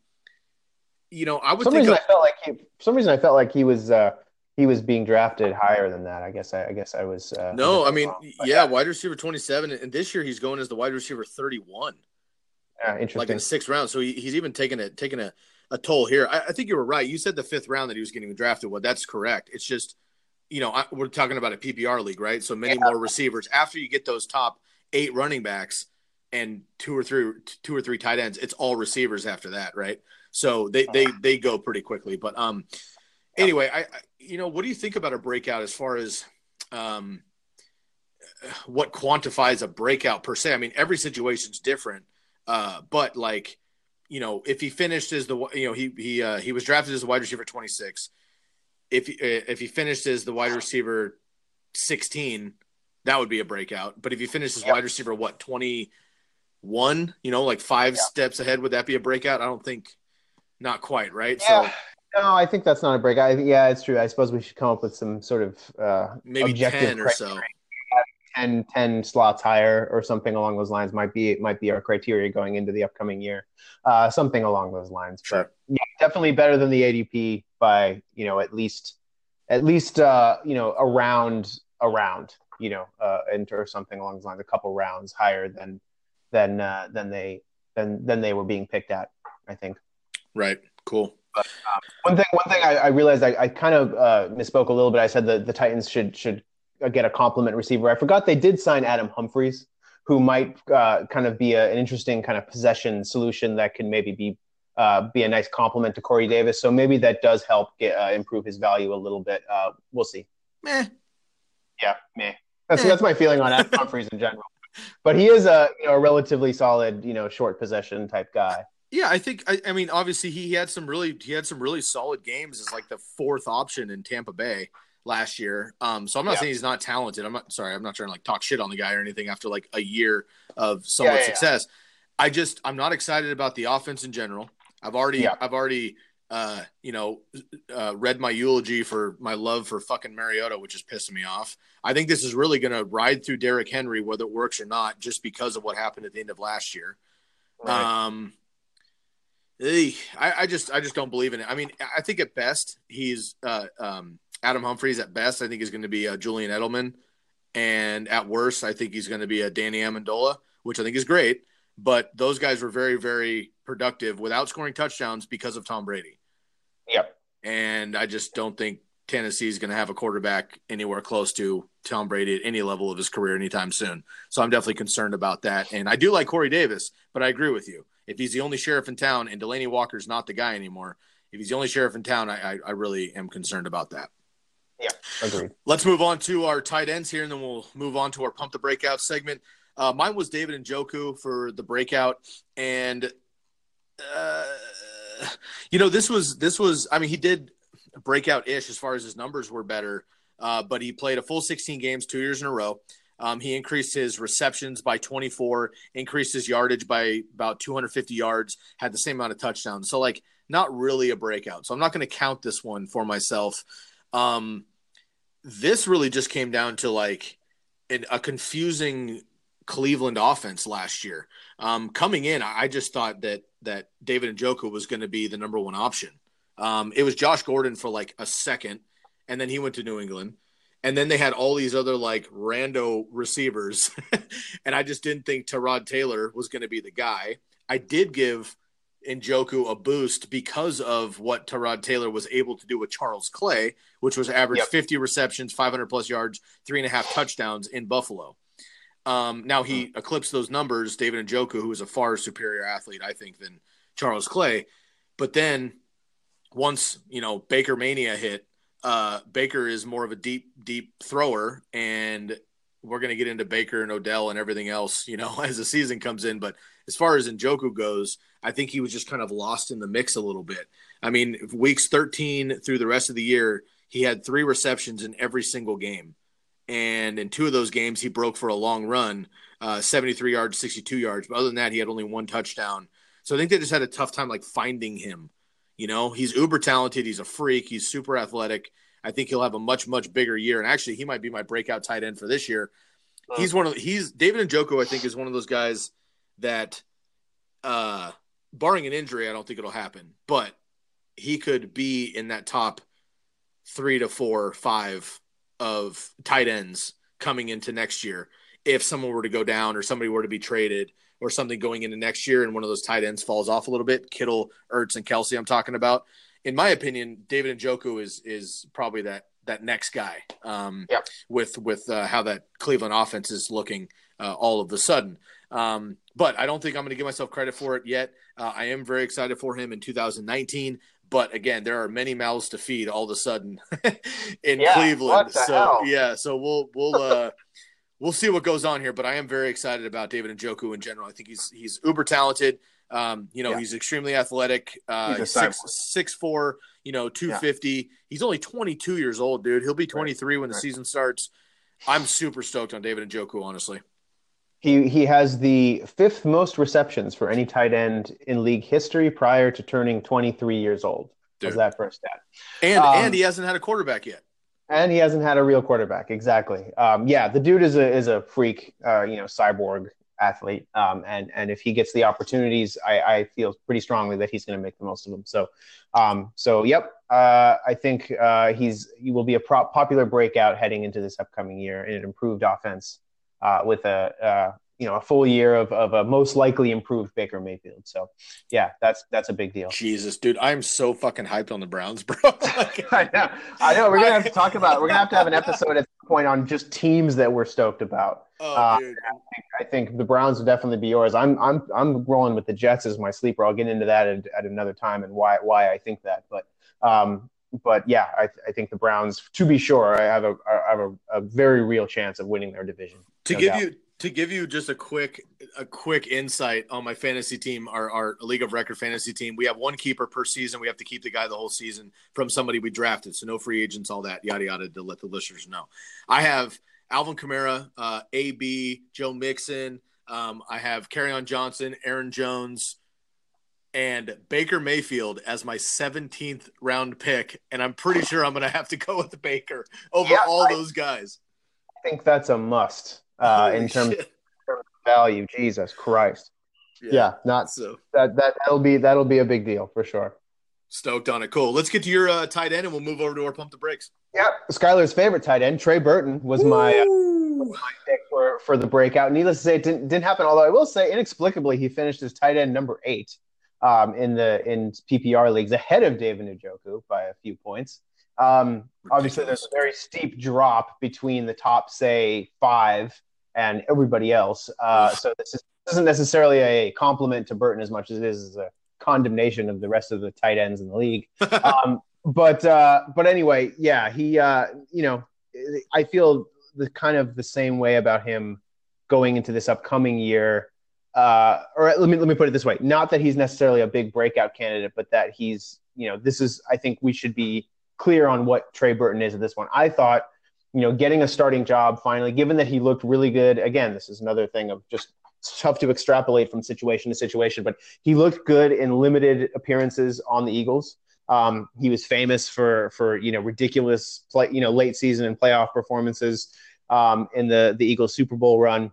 you know i would some reason of- I felt like he, some reason I felt like he was uh, he was being drafted higher than that. I guess I, I guess I was. Uh, no i mean. But yeah wide receiver 27 and this year he's going as the wide receiver 31 yeah, interesting. like in sixth round. So he, he's even taking a taking a, a toll here. I, I think you were right. You said the fifth round that he was getting drafted. Well, that's correct. It's just, you know, I, we're talking about a PPR league, right? So many more receivers after you get those top eight running backs and two or three two or three tight ends. It's all receivers after that, right? So they they they go pretty quickly. But um, anyway, I, I you know, what do you think about a breakout as far as um what quantifies a breakout per se? I mean, every situation's different. Uh, but like, you know, if he finished as the you know he he uh, he was drafted as a wide receiver twenty six. If he, uh, if he finished as the wide receiver sixteen, that would be a breakout. But if he finished as Yep. wide receiver what twenty one, you know, like five steps ahead, would that be a breakout? I don't think, not quite, right? Yeah. No, I think that's not a break. I, yeah, it's true. I suppose we should come up with some sort of uh, maybe ten or criteria. so. 10, 10 slots higher or something along those lines might be might be our criteria going into the upcoming year. Uh, something along those lines. Sure. But yeah, definitely better than the ADP by you know at least at least uh, you know around around you know uh, or something along those lines, a couple rounds higher than than uh, than they than than they were being picked at. I think. Right. Cool. One thing, one thing I, I realized I, I kind of uh, misspoke a little bit. I said that the Titans should should get a compliment receiver. I forgot they did sign Adam Humphries, who might uh, kind of be a, an interesting kind of possession solution that can maybe be uh, be a nice compliment to Corey Davis. So maybe that does help get uh, improve his value a little bit. Uh, we'll see. Meh. Yeah, meh. That's that's my feeling on Adam Humphries in general. But he is a you know a relatively solid you know short possession type guy. Yeah, I think I, I mean obviously he had some really he had some really solid games as like the fourth option in Tampa Bay last year. Um, so I'm not Yeah. saying he's not talented. I'm not sorry. I'm not trying to like talk shit on the guy or anything after like a year of somewhat Yeah, yeah, success. I just I'm not excited about the offense in general. I've already. I've already uh, you know uh, read my eulogy for my love for fucking Mariota, which is pissing me off. I think this is really going to ride through Derrick Henry, whether it works or not, just because of what happened at the end of last year. Um, eh, I, I just I just don't believe in it. I mean, I think at best he's uh, um, Adam Humphries. At best, I think he's going to be a Julian Edelman, and at worst, I think he's going to be a Danny Amendola, which I think is great. But those guys were very very productive without scoring touchdowns because of Tom Brady, Yep. and I just don't think Tennessee is going to have a quarterback anywhere close to Tom Brady at any level of his career anytime soon. So I'm definitely concerned about that. And I do like Corey Davis, but I agree with you. If he's the only sheriff in town and Delanie Walker's not the guy anymore, if he's the only sheriff in town, I, I, I really am concerned about that. Yeah, agreed. Let's move on to our tight ends here, and then we'll move on to our pump the breakout segment. Uh, mine was David Njoku for the breakout, and uh, you know this was this was I mean he did breakout ish as far as his numbers were better, uh, but he played a full 16 games two years in a row. Um, he increased his receptions by 24, increased his yardage by about 250 yards, had the same amount of touchdowns. So like not really a breakout. So I'm not going to count this one for myself. Um, this really just came down to like an, a confusing Cleveland offense last year. Um, coming in, I just thought that that David Njoku was going to be the number one option. Um, it was Josh Gordon for like a second, and then he went to New England, and then they had all these other like rando receivers, and I just didn't think Tyrod Taylor was going to be the guy. I did give Njoku a boost because of what Tyrod Taylor was able to do with Charles Clay, which was average Yep. 50 receptions, 500 plus yards, three and a half touchdowns in Buffalo. Um, now he eclipsed those numbers, David Njoku, who is a far superior athlete, I think, than Charles Clay. But then once, you know, Baker Mania hit, uh, Baker is more of a deep, deep thrower. And we're going to get into Baker and Odell and everything else, you know, as the season comes in. But as far as Njoku goes, I think he was just kind of lost in the mix a little bit. I mean, weeks 13 through the rest of the year, he had three receptions in every single game. And in two of those games, he broke for a long run, uh, 73 yards, 62 yards. But other than that, he had only one touchdown. So I think they just had a tough time like finding him. You know, he's uber talented. He's a freak. He's super athletic. I think he'll have a much, much bigger year. And actually, he might be my breakout tight end for this year. He's one of he's David Njoku, I think, is one of those guys that uh barring an injury, I don't think it'll happen, but he could be in that top three to four, five of tight ends coming into next year. If someone were to go down or somebody were to be traded or something going into next year and one of those tight ends falls off a little bit, Kittle, Ertz, and Kelce, I'm talking about. In my opinion, David Njoku is is probably that that next guy. Um, Yep. With with uh, how that Cleveland offense is looking uh, all of a sudden. Um, but I don't think I'm going to give myself credit for it yet. Uh, I am very excited for him in 2019. But again, there are many mouths to feed all of a sudden in Yeah, Cleveland. what the so hell? yeah, so we'll we'll uh, we'll see what goes on here. But I am very excited about David Njoku in general. I think he's he's uber talented. Um, you know, Yeah. he's extremely athletic. Uh, He's six six four. You know, two fifty. He's only 22 years old, dude. He'll be 23 when the Right. season starts. I'm super stoked on David Njoku, honestly. He he has the fifth most receptions for any tight end in league history prior to turning 23 years old. Was Dude. that first stat? And Um, and he hasn't had a quarterback yet. And he hasn't had a real quarterback. Exactly. Um, yeah, the dude is a is a freak, uh, you know, cyborg athlete. Um, and and if he gets the opportunities, I, I feel pretty strongly that he's going to make the most of them. So, um, so yep, uh, I think uh, he's he will be a pro- popular breakout heading into this upcoming year in an improved offense uh, with a uh, you know a full year of of a most likely improved Baker Mayfield. So, yeah, that's that's a big deal. Jesus, dude, I'm so fucking hyped on the Browns, bro. Like, I know. I know. We're gonna have to talk about. It. We're gonna have to have an episode at some point on just teams that we're stoked about. oh, Uh, dude. I think the Browns will definitely be yours. I'm I'm I'm rolling with the Jets as my sleeper. I'll get into that at, at another time and why why I think that. But um, but yeah, I, I think the Browns, to be sure, I have a I have a, a very real chance of winning their division. to no give doubt. you to give you just a quick a quick insight on my fantasy team our, our league of record fantasy team we have one keeper per season. We have to keep the guy the whole season from somebody we drafted. So no free agents all that yada yada to let the listeners know. I have alvin kamara uh, ab joe mixon Um, I have Kerryon Johnson, Aaron Jones, and Baker Mayfield as my 17th round pick, and I'm pretty sure I'm going to have to go with Baker over Yeah, all I- those guys. I think that's a must uh, Holy in terms shit. of value. Jesus Christ. Yeah, not So that that that'll be that'll be a big deal for sure. stoked on it. Cool. Let's get to your uh, tight end, and we'll move over to our pump the brakes. Yeah, Skylar's favorite tight end, Trey Burton, was my uh, Ooh. pick for for the breakout. Needless to say, it didn't didn't happen. Although I will say, inexplicably, he finished as tight end number eight um, in the in PPR leagues, ahead of David Njoku by a few points. Um, obviously, there's a very steep drop between the top, say, five and everybody else. Uh, so this is, isn't necessarily a compliment to Burton as much as it is a condemnation of the rest of the tight ends in the league um, but uh, but anyway, yeah, he uh, you know, I feel the kind of the same way about him going into this upcoming year. Uh, or let me let me put it this way: not that he's necessarily a big breakout candidate, but that he's you know, this is I think we should be clear on what Trey Burton is at this one. I thought, you know, getting a starting job finally, given that he looked really good. Again, this is another thing of just tough to extrapolate from situation to situation, but he looked good in limited appearances on the Eagles. Um, he was famous for for you know ridiculous play, you know late season and playoff performances um, in the the Eagles Super Bowl run.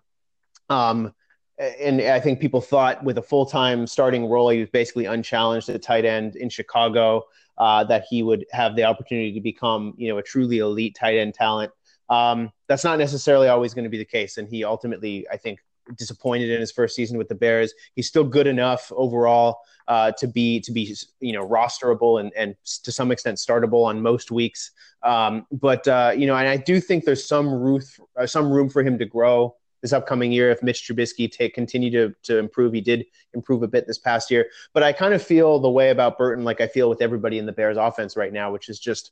Um, and I think people thought with a full time starting role, he was basically unchallenged at tight end in Chicago. Uh, that he would have the opportunity to become you know a truly elite tight end talent. Um, that's not necessarily always going to be the case, and he ultimately, I think, disappointed in his first season with the Bears. He's still good enough overall uh, to be to be you know rosterable and and to some extent startable on most weeks. Um, but uh, you know, and I do think there's some room uh, some room for him to grow this upcoming year if Mitch Trubisky take continue to to improve. He did improve a bit this past year, but I kind of feel the way about Burton like I feel with everybody in the Bears offense right now, which is just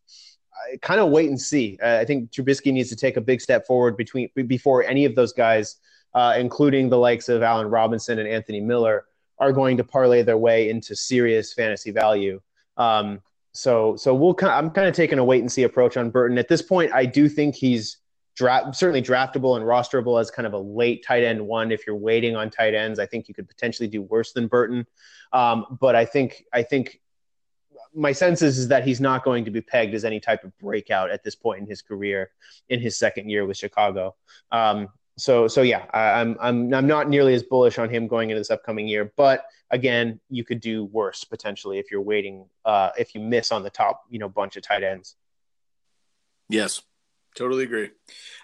uh, kind of wait and see. Uh, I think Trubisky needs to take a big step forward between before any of those guys, uh, including the likes of Allen Robinson and Anthony Miller, are going to parlay their way into serious fantasy value. Um, so, so we'll. I'm kind of taking a wait and see approach on Burton at this point. I do think he's draft certainly draftable and rosterable as kind of a late tight end one. If you're waiting on tight ends, I think you could potentially do worse than Burton. Um, but I think I think my sense is, is that he's not going to be pegged as any type of breakout at this point in his career in his second year with Chicago. Um, so so yeah, I, I'm I'm I'm not nearly as bullish on him going into this upcoming year. But again, you could do worse potentially if you're waiting uh, if you miss on the top you know bunch of tight ends. Yes, totally agree.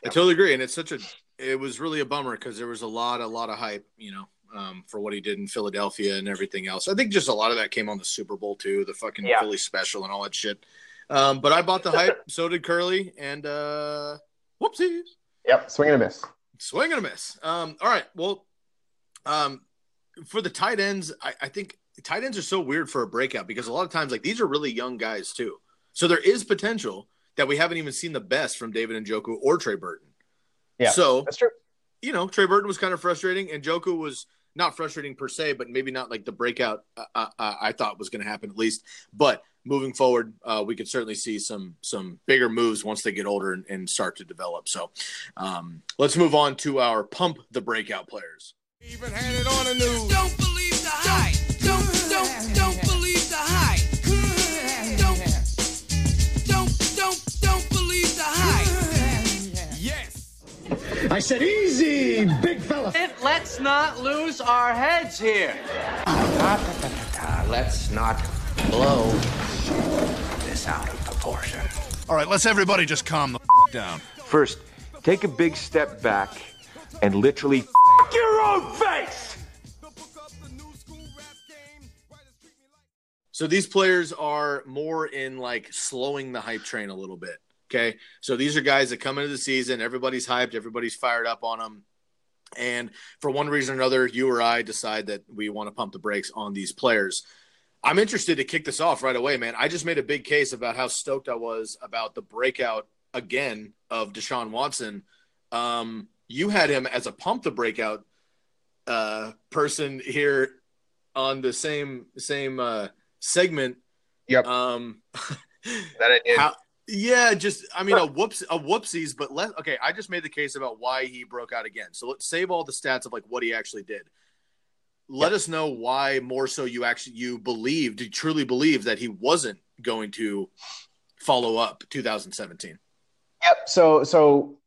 I totally agree, and it's such a. It was really a bummer because there was a lot, a lot of hype, you know, um, for what he did in Philadelphia and everything else. I think just a lot of that came on the Super Bowl too, the fucking Yeah. Philly special and all that shit. Um, but I bought the hype, so did Curly, and uh, whoopsies, Yep, swing and a miss. swing and a miss. Um, all right, well, um, for the tight ends, I, I think tight ends are so weird for a breakout because a lot of times, like these are really young guys too, so there is potential that we haven't even seen the best from David Njoku or Trey Burton. Yeah, So That's true. you know, Trey Burton was kind of frustrating, and Joku was not frustrating per se, but maybe not like the breakout uh, uh, uh, I thought was going to happen at least. But moving forward, uh, we could certainly see some some bigger moves once they get older and, and start to develop. So um, let's move on to our pump the breakout players. Even had it on the news. Don't believe the hype. Don't, don't, don't I said easy, big fella. Let's not lose our heads here. Let's not blow this out of proportion. All right, let's everybody just calm the down. First, take a big step back and literally f- your own face. So these players are more in like slowing the hype train a little bit. Okay. So these are guys that come into the season, everybody's hyped, everybody's fired up on them. And for one reason or another, you or I decide that we want to pump the brakes on these players. I'm interested to kick this off right away, man. I just made a big case about how stoked I was about the breakout again of Deshaun Watson. Um, you had him as a pump the breakout uh, person here on the same same uh, segment. Yep. Um, That I did. how Yeah, just I mean a whoops a whoopsies, but let okay. I just made the case about why he broke out again. So let's save all the stats of like what he actually did. Let us know why more so you actually you believed you truly believe that he wasn't going to follow up 2017. Yep. So so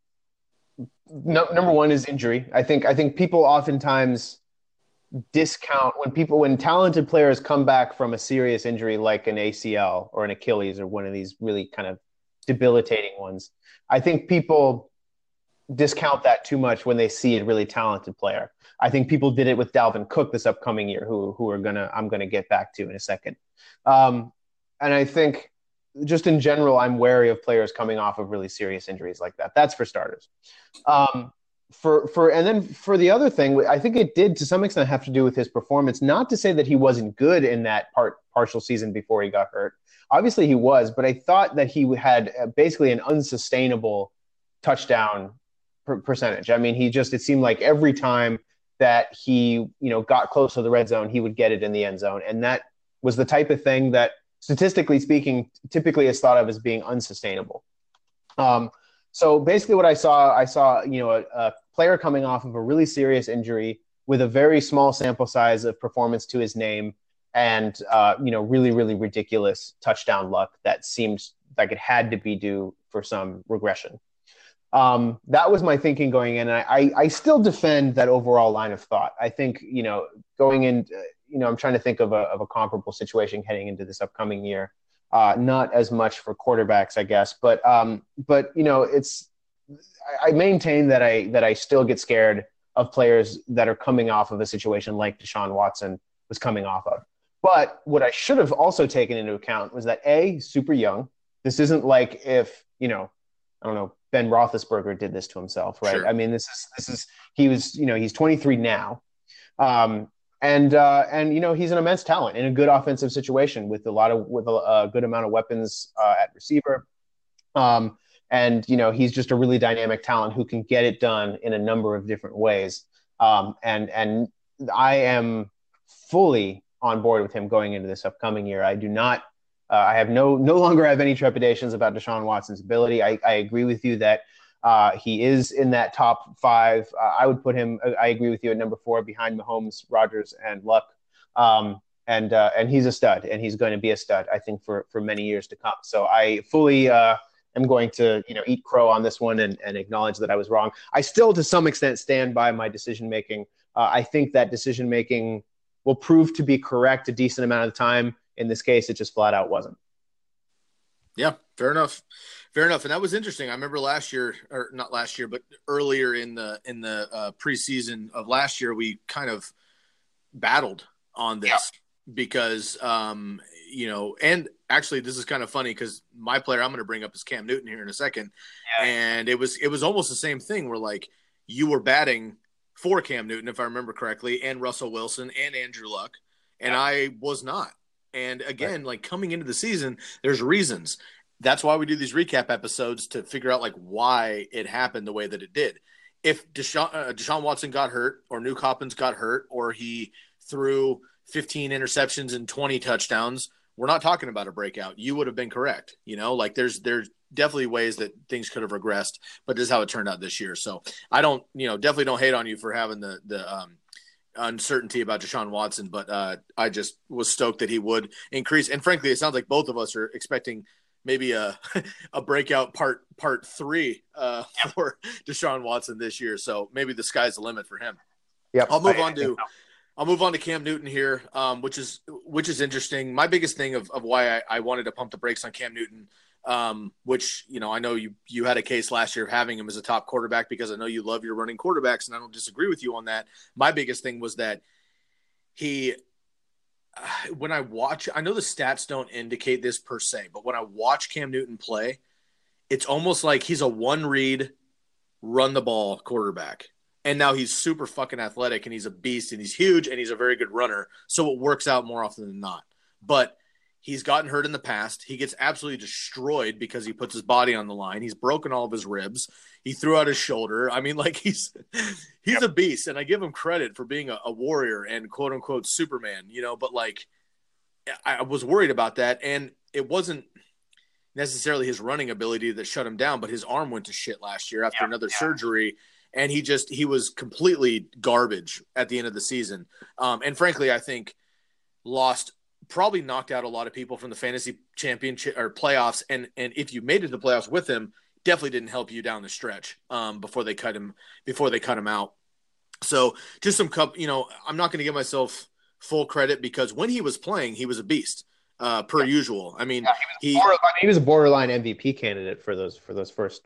no, number one is injury. I think I think people oftentimes discount when people when talented players come back from a serious injury like an ACL or an Achilles or one of these really kind of debilitating ones. I think people discount that too much when they see a really talented player. I think people did it with Dalvin Cook this upcoming year, who who are gonna I'm gonna get back to in a second. Um, and I think just in general, I'm wary of players coming off of really serious injuries like that. That's for starters. Um, for for and then for the other thing, I think it did to some extent have to do with his performance. Not to say that he wasn't good in that part partial season before he got hurt. Obviously, he was, but I thought that he had uh, basically an unsustainable touchdown per- percentage. I mean, he just it seemed like every time that he you know got close to the red zone, he would get it in the end zone, and that was the type of thing that statistically speaking, typically is thought of as being unsustainable. Um, so basically, what I saw, I saw you know a, a, player coming off of a really serious injury with a very small sample size of performance to his name, and uh, you know really really ridiculous touchdown luck that seemed like it had to be due for some regression. Um, that was my thinking going in, and I, I, still defend that overall line of thought. I think you know going in you know, I'm trying to think of a, of a comparable situation heading into this upcoming year. Uh, not as much for quarterbacks, I guess, but um, but you know, it's I, I maintain that I that I still get scared of players that are coming off of a situation like Deshaun Watson was coming off of. But what I should have also taken into account was that a super young. This isn't like if you know, I don't know, Ben Roethlisberger did this to himself, right? Sure. I mean, this is this is he was you know he's 23 now. Um, and uh, and you know he's an immense talent in a good offensive situation with a lot of with a, a good amount of weapons uh, at receiver. Um, and you know he's just a really dynamic talent who can get it done in a number of different ways. Um, and and I am fully on board with him going into this upcoming year. I do not. Uh, I have no no longer have any trepidations about Deshaun Watson's ability. I, I agree with you that uh, he is in that top five. Uh, I would put him. I agree with you at number four, behind Mahomes, Rodgers, and Luck. Um, and uh, and he's a stud, and he's going to be a stud, I think, for for many years to come. So I fully uh, am going to you know eat crow on this one and, and acknowledge that I was wrong. I still, to some extent, stand by my decision making. Uh, I think that decision making will prove to be correct a decent amount of the time. In this case, it just flat out wasn't. Yeah, fair enough. Fair enough, and that was interesting. I remember last year, or not last year, but earlier in the in the uh, preseason of last year, we kind of battled on this yeah. because, um, you know, and actually, this is kind of funny because my player I'm going to bring up is Cam Newton here in a second, yeah. and it was it was almost the same thing. Where like you were batting for Cam Newton, if I remember correctly, and Russell Wilson and Andrew Luck, and yeah. I was not. And again, right. like coming into the season, there's reasons that's why we do these recap episodes to figure out like why it happened the way that it did. If Deshaun, uh, Deshaun Watson got hurt, or Nuk Hopkins got hurt, or he threw 15 interceptions and 20 touchdowns, we're not talking about a breakout. You would have been correct. You know, like there's there's definitely ways that things could have regressed, but this is how it turned out this year. So I don't, you know, definitely don't hate on you for having the the um, uncertainty about Deshaun Watson, but uh, I just was stoked that he would increase. And frankly, it sounds like both of us are expecting maybe a a breakout part part three uh, for Deshaun Watson this year. So maybe the sky's the limit for him. Yeah, I'll move I, on to. I'll move on to Cam Newton here, um, which is which is interesting. My biggest thing of, of why I, I wanted to pump the brakes on Cam Newton, um, which you know I know you you had a case last year of having him as a top quarterback because I know you love your running quarterbacks, and I don't disagree with you on that. My biggest thing was that he when I watch, I know the stats don't indicate this per se, but when I watch Cam Newton play, it's almost like he's a one read, run the ball quarterback. And now he's super fucking athletic and he's a beast and he's huge and he's a very good runner. So it works out more often than not. But he's gotten hurt in the past. He gets absolutely destroyed because he puts his body on the line. He's broken all of his ribs. He threw out his shoulder. I mean, like he's he's yep. a beast, and I give him credit for being a, a, warrior and quote unquote Superman. You know, but like I, I was worried about that, and it wasn't. necessarily his running ability that shut him down, but his arm went to shit last year after another surgery, and he just he was completely garbage at the end of the season. Um, and frankly, I think lost probably knocked out a lot of people from the fantasy championship or playoffs. And and if you made it to the playoffs with him, definitely didn't help you down the stretch um, before they cut him before they cut him out. So just some cup, you know, I'm not going to give myself full credit because when he was playing, he was a beast uh, per usual. I mean, he Borderline- I mean, he was a borderline MVP candidate for those for those first,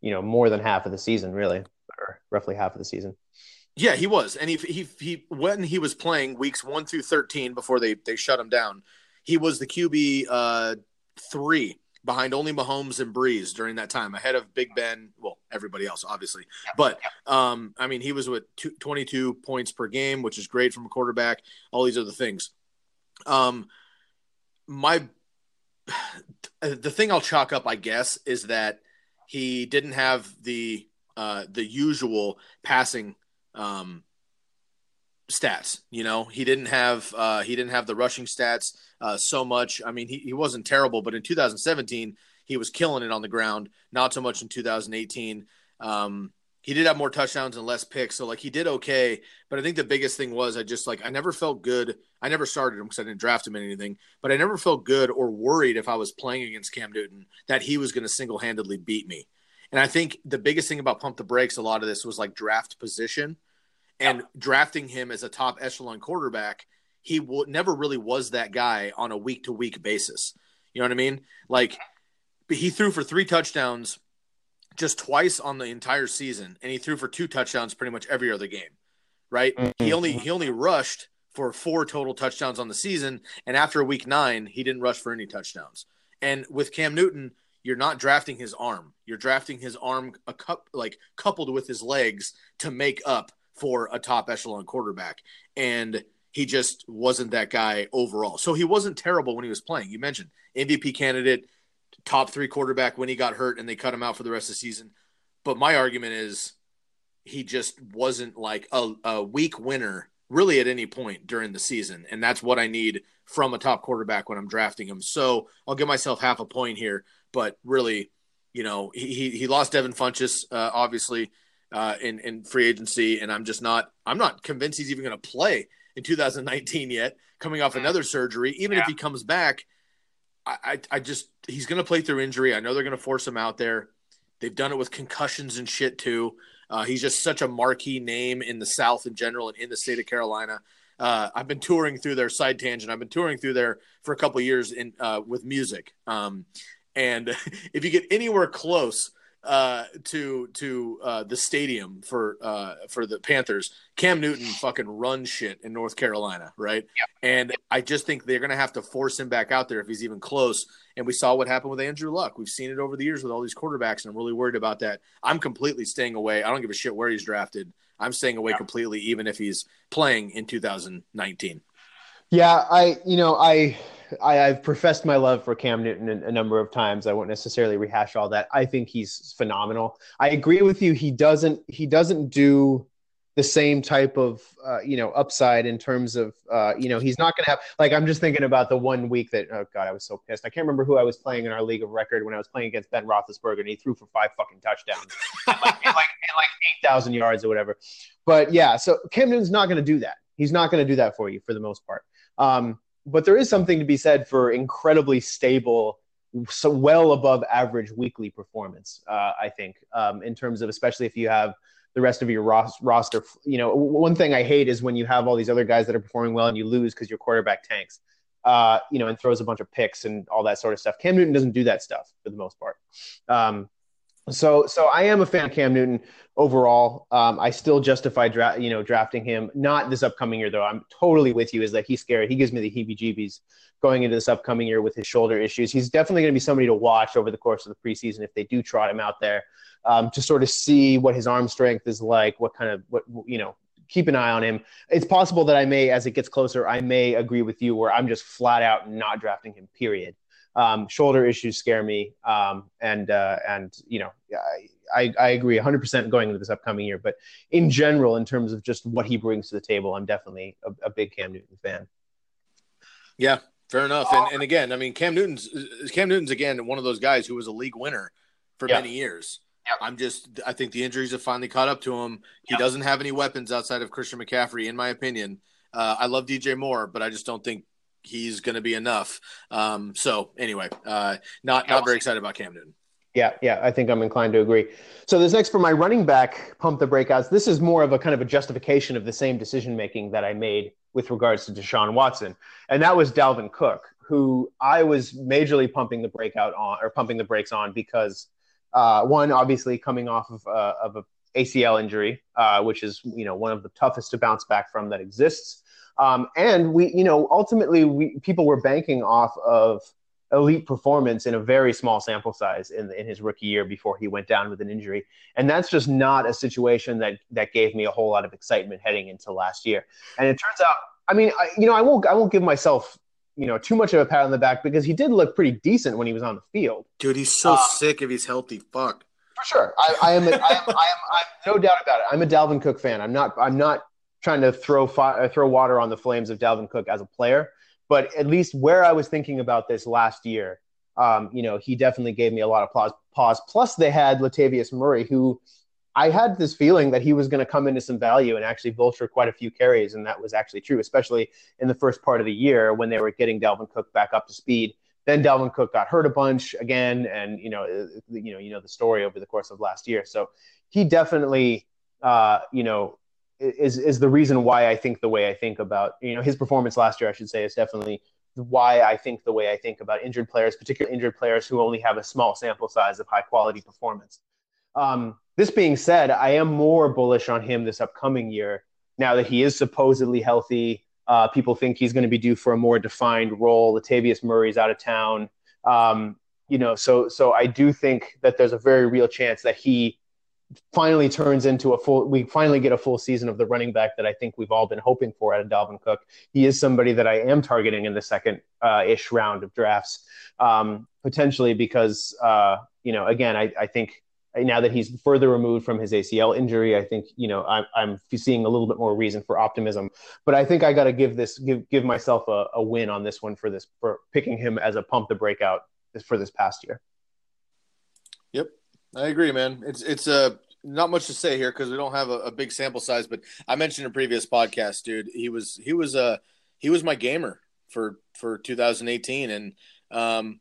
you know, more than half of the season, really, or roughly half of the season. Yeah, he was, and he he he when he was playing weeks one through thirteen before they they shut him down, he was the QB uh, three behind only Mahomes and Brees during that time, ahead of Big Ben. Well, everybody else obviously, but um, I mean, he was with two, 22 points per game, which is great from a quarterback. All these other things. Um, my the thing I'll chalk up, I guess, is that he didn't have the uh, the usual passing um, stats. You know, he didn't have uh, he didn't have the rushing stats uh, so much. I mean, he, he wasn't terrible, but in 2017 he was killing it on the ground. Not so much in 2018. Um, he did have more touchdowns and less picks, so like he did okay. But I think the biggest thing was I just like I never felt good. I never started him because I didn't draft him in anything, but I never felt good or worried if I was playing against Cam Newton that he was going to single handedly beat me. And I think the biggest thing about pump the brakes, a lot of this was like draft position and drafting him as a top echelon quarterback. He w- never really was that guy on a week to week basis. You know what I mean? Like he threw for three touchdowns just twice on the entire season, and he threw for two touchdowns pretty much every other game. Right? Mm-hmm. He only he only rushed for four total touchdowns on the season, and after week nine, he didn't rush for any touchdowns. And with Cam Newton, you're not drafting his arm. You're drafting his arm a cup like coupled with his legs to make up for a top echelon quarterback. And he just wasn't that guy overall. So he wasn't terrible when he was playing. You mentioned MVP candidate, top three quarterback when he got hurt and they cut him out for the rest of the season. But my argument is he just wasn't like a, a weak winner really at any point during the season. And that's what I need from a top quarterback when I'm drafting him. So I'll give myself half a point here, but really, you know, he, he, he lost Devin Funchess, uh, obviously, uh, in, in free agency. And I'm just not, I'm not convinced he's even going to play in 2019 yet, coming off another surgery. Even if he comes back, I, I, I just, he's going to play through injury. I know they're going to force him out there. They've done it with concussions and shit too. Uh, he's just such a marquee name in the South in general and in the state of Carolina. Uh, I've been touring through their side tangent. I've been touring through there for a couple of years in uh, with music. Um, and if you get anywhere close uh, to to uh, the stadium for uh, for the Panthers, Cam Newton fucking runs shit in North Carolina, right? And I just think they're gonna have to force him back out there if he's even close. And we saw what happened with Andrew Luck. We've seen it over the years with all these quarterbacks, and I'm really worried about that. I'm completely staying away. I don't give a shit where he's drafted. I'm staying away completely, even if he's playing in 2019. Yeah, I you know I, I I've professed my love for Cam Newton a, a number of times. I won't necessarily rehash all that. I think he's phenomenal. I agree with you. He doesn't he doesn't do the same type of uh, you know upside in terms of uh, you know he's not going to have like I'm just thinking about the one week that oh god I was so pissed I can't remember who I was playing in our league of record when I was playing against Ben Roethlisberger and he threw for five fucking touchdowns like, and like, and like eight thousand yards or whatever but yeah so Cam Newton's not going to do that he's not going to do that for you for the most part um, but there is something to be said for incredibly stable so well above average weekly performance uh, I think um, in terms of especially if you have the rest of your ros- roster. You know, one thing I hate is when you have all these other guys that are performing well and you lose because your quarterback tanks, uh, you know, and throws a bunch of picks and all that sort of stuff. Cam Newton doesn't do that stuff for the most part. Um, so, so I am a fan of Cam Newton overall. Um, I still justify, dra- you know, drafting him. Not this upcoming year though. I'm totally with you. Is that he's scary? He gives me the heebie-jeebies going into this upcoming year with his shoulder issues. He's definitely going to be somebody to watch over the course of the preseason if they do trot him out there um, to sort of see what his arm strength is like, what kind of what you know. Keep an eye on him. It's possible that I may, as it gets closer, I may agree with you where I'm just flat out not drafting him. Period. Um, shoulder issues scare me, um, and uh, and you know I, I agree 100% going into this upcoming year. But in general, in terms of just what he brings to the table, I'm definitely a, a big Cam Newton fan. Yeah, Fair enough. And, and again, I mean, Cam Newton's Cam Newton's again one of those guys who was a league winner for Yeah. many years. I'm just, I think the injuries have finally caught up to him. He doesn't have any weapons outside of Christian McCaffrey, in my opinion. Uh, I love DJ Moore, but I just don't think he's going to be enough. Um, so anyway, uh, not not very excited about Cam Newton. Yeah, yeah, I think I'm inclined to agree. So this next for my running back pump the breakouts. This is more of a kind of a justification of the same decision making that I made with regards to Deshaun Watson, and that was Dalvin Cook, who I was majorly pumping the breakout on or pumping the brakes on because uh, one, obviously coming off of uh, of a ACL injury, uh, which is you know one of the toughest to bounce back from that exists, um, and we you know ultimately we people were banking off of elite performance in a very small sample size in, in his rookie year before he went down with an injury. And that's just not a situation that, that gave me a whole lot of excitement heading into last year. And it turns out, I mean, I, you know, I won't, I won't give myself, you know, too much of a pat on the back because he did look pretty decent when he was on the field. Dude, he's so sick if he's healthy. Fuck. For sure. I, I am, a, I am, I am, I am no doubt about it. I'm a Dalvin Cook fan. I'm not, I'm not trying to throw uh, throw water on the flames of Dalvin Cook as a player, but at least where I was thinking about this last year, um, you know, he definitely gave me a lot of pause. Pause. Plus, they had Latavius Murray, who I had this feeling that he was going to come into some value and actually vulture quite a few carries, and that was actually true, especially in the first part of the year when they were getting Dalvin Cook back up to speed. Then Dalvin Cook got hurt a bunch again, and you know, uh, you know, you know the story over the course of last year. So he definitely, uh, you know, is is the reason why I think the way I think about you know his performance last year. I should say is definitely why I think the way I think about injured players, particularly injured players who only have a small sample size of high quality performance. Um, this being said, I am more bullish on him this upcoming year now that he is supposedly healthy. Uh, people think he's going to be due for a more defined role. Latavius Murray's out of town. Um, you know, so so I do think that there's a very real chance that he finally turns into a full we finally get a full season of the running back that I think we've all been hoping for out of Dalvin Cook. He is somebody that I am targeting in the second uh, ish round of drafts, um, potentially because uh, you know again I, I think now that he's further removed from his ACL injury, I think you know I'm, I'm seeing a little bit more reason for optimism. But I think I got to give this give give myself a, a win on this one for this for picking him as a pump the breakout for this past year. Yep, I agree, man. It's it's uh, not much to say here because we don't have a, a big sample size. But I mentioned in a previous podcast, dude. He was he was uh he was my gamer for for 2018, and um,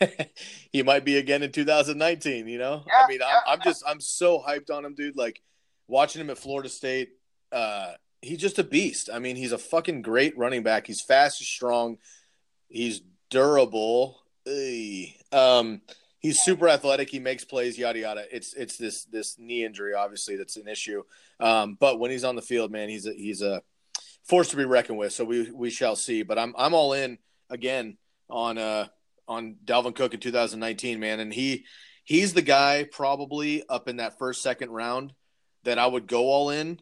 he might be again in 2019. You know, I mean, I'm, I'm just I'm so hyped on him, dude. Like watching him at Florida State. Uh, he's just a beast. I mean, he's a fucking great running back. He's fast, he's strong, he's durable. Ugh. Um, he's super athletic. He makes plays. Yada yada. It's it's this this knee injury, obviously, that's an issue. Um, but when he's on the field, man, he's a, he's a force to be reckoned with. So we we shall see. But I'm I'm all in again on uh on Dalvin Cook in 2019, man, and he he's the guy probably up in that first second round that I would go all in,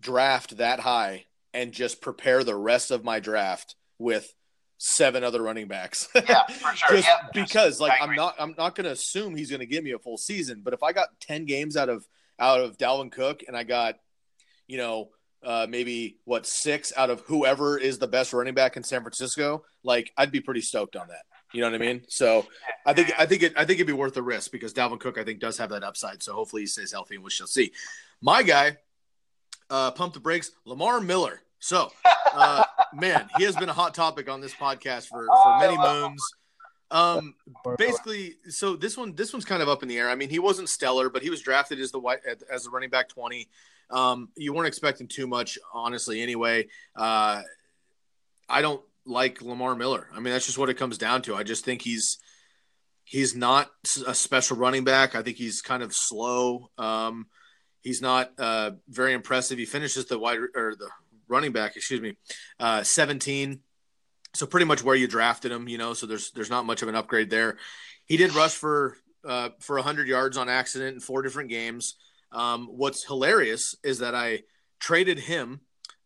draft that high, and just prepare the rest of my draft with seven other running backs. Yeah, for sure. just Yeah, because like I'm not I'm not gonna assume he's gonna give me a full season, but if I got ten games out of out of Dalvin Cook and I got, you know, uh, maybe what six out of whoever is the best running back in San Francisco, like I'd be pretty stoked on that. You know what I mean? So I think I think it I think it'd be worth the risk because Dalvin Cook I think does have that upside. So hopefully he stays healthy and we shall see. My guy, uh, pump the brakes, Lamar Miller. So uh, man, he has been a hot topic on this podcast for for many moons. Um, basically, so this one this one's kind of up in the air. I mean, he wasn't stellar, but he was drafted as the white as the running back twenty. Um, you weren't expecting too much, honestly. Anyway, uh, I don't like Lamar Miller. I mean, that's just what it comes down to. I just think he's he's not a special running back. I think he's kind of slow. Um, he's not uh, very impressive. He finishes the wide or the running back, excuse me, uh, 17. So pretty much where you drafted him, you know. So there's there's not much of an upgrade there. He did rush for uh, for 100 yards on accident in four different games. Um, what's hilarious is that I traded him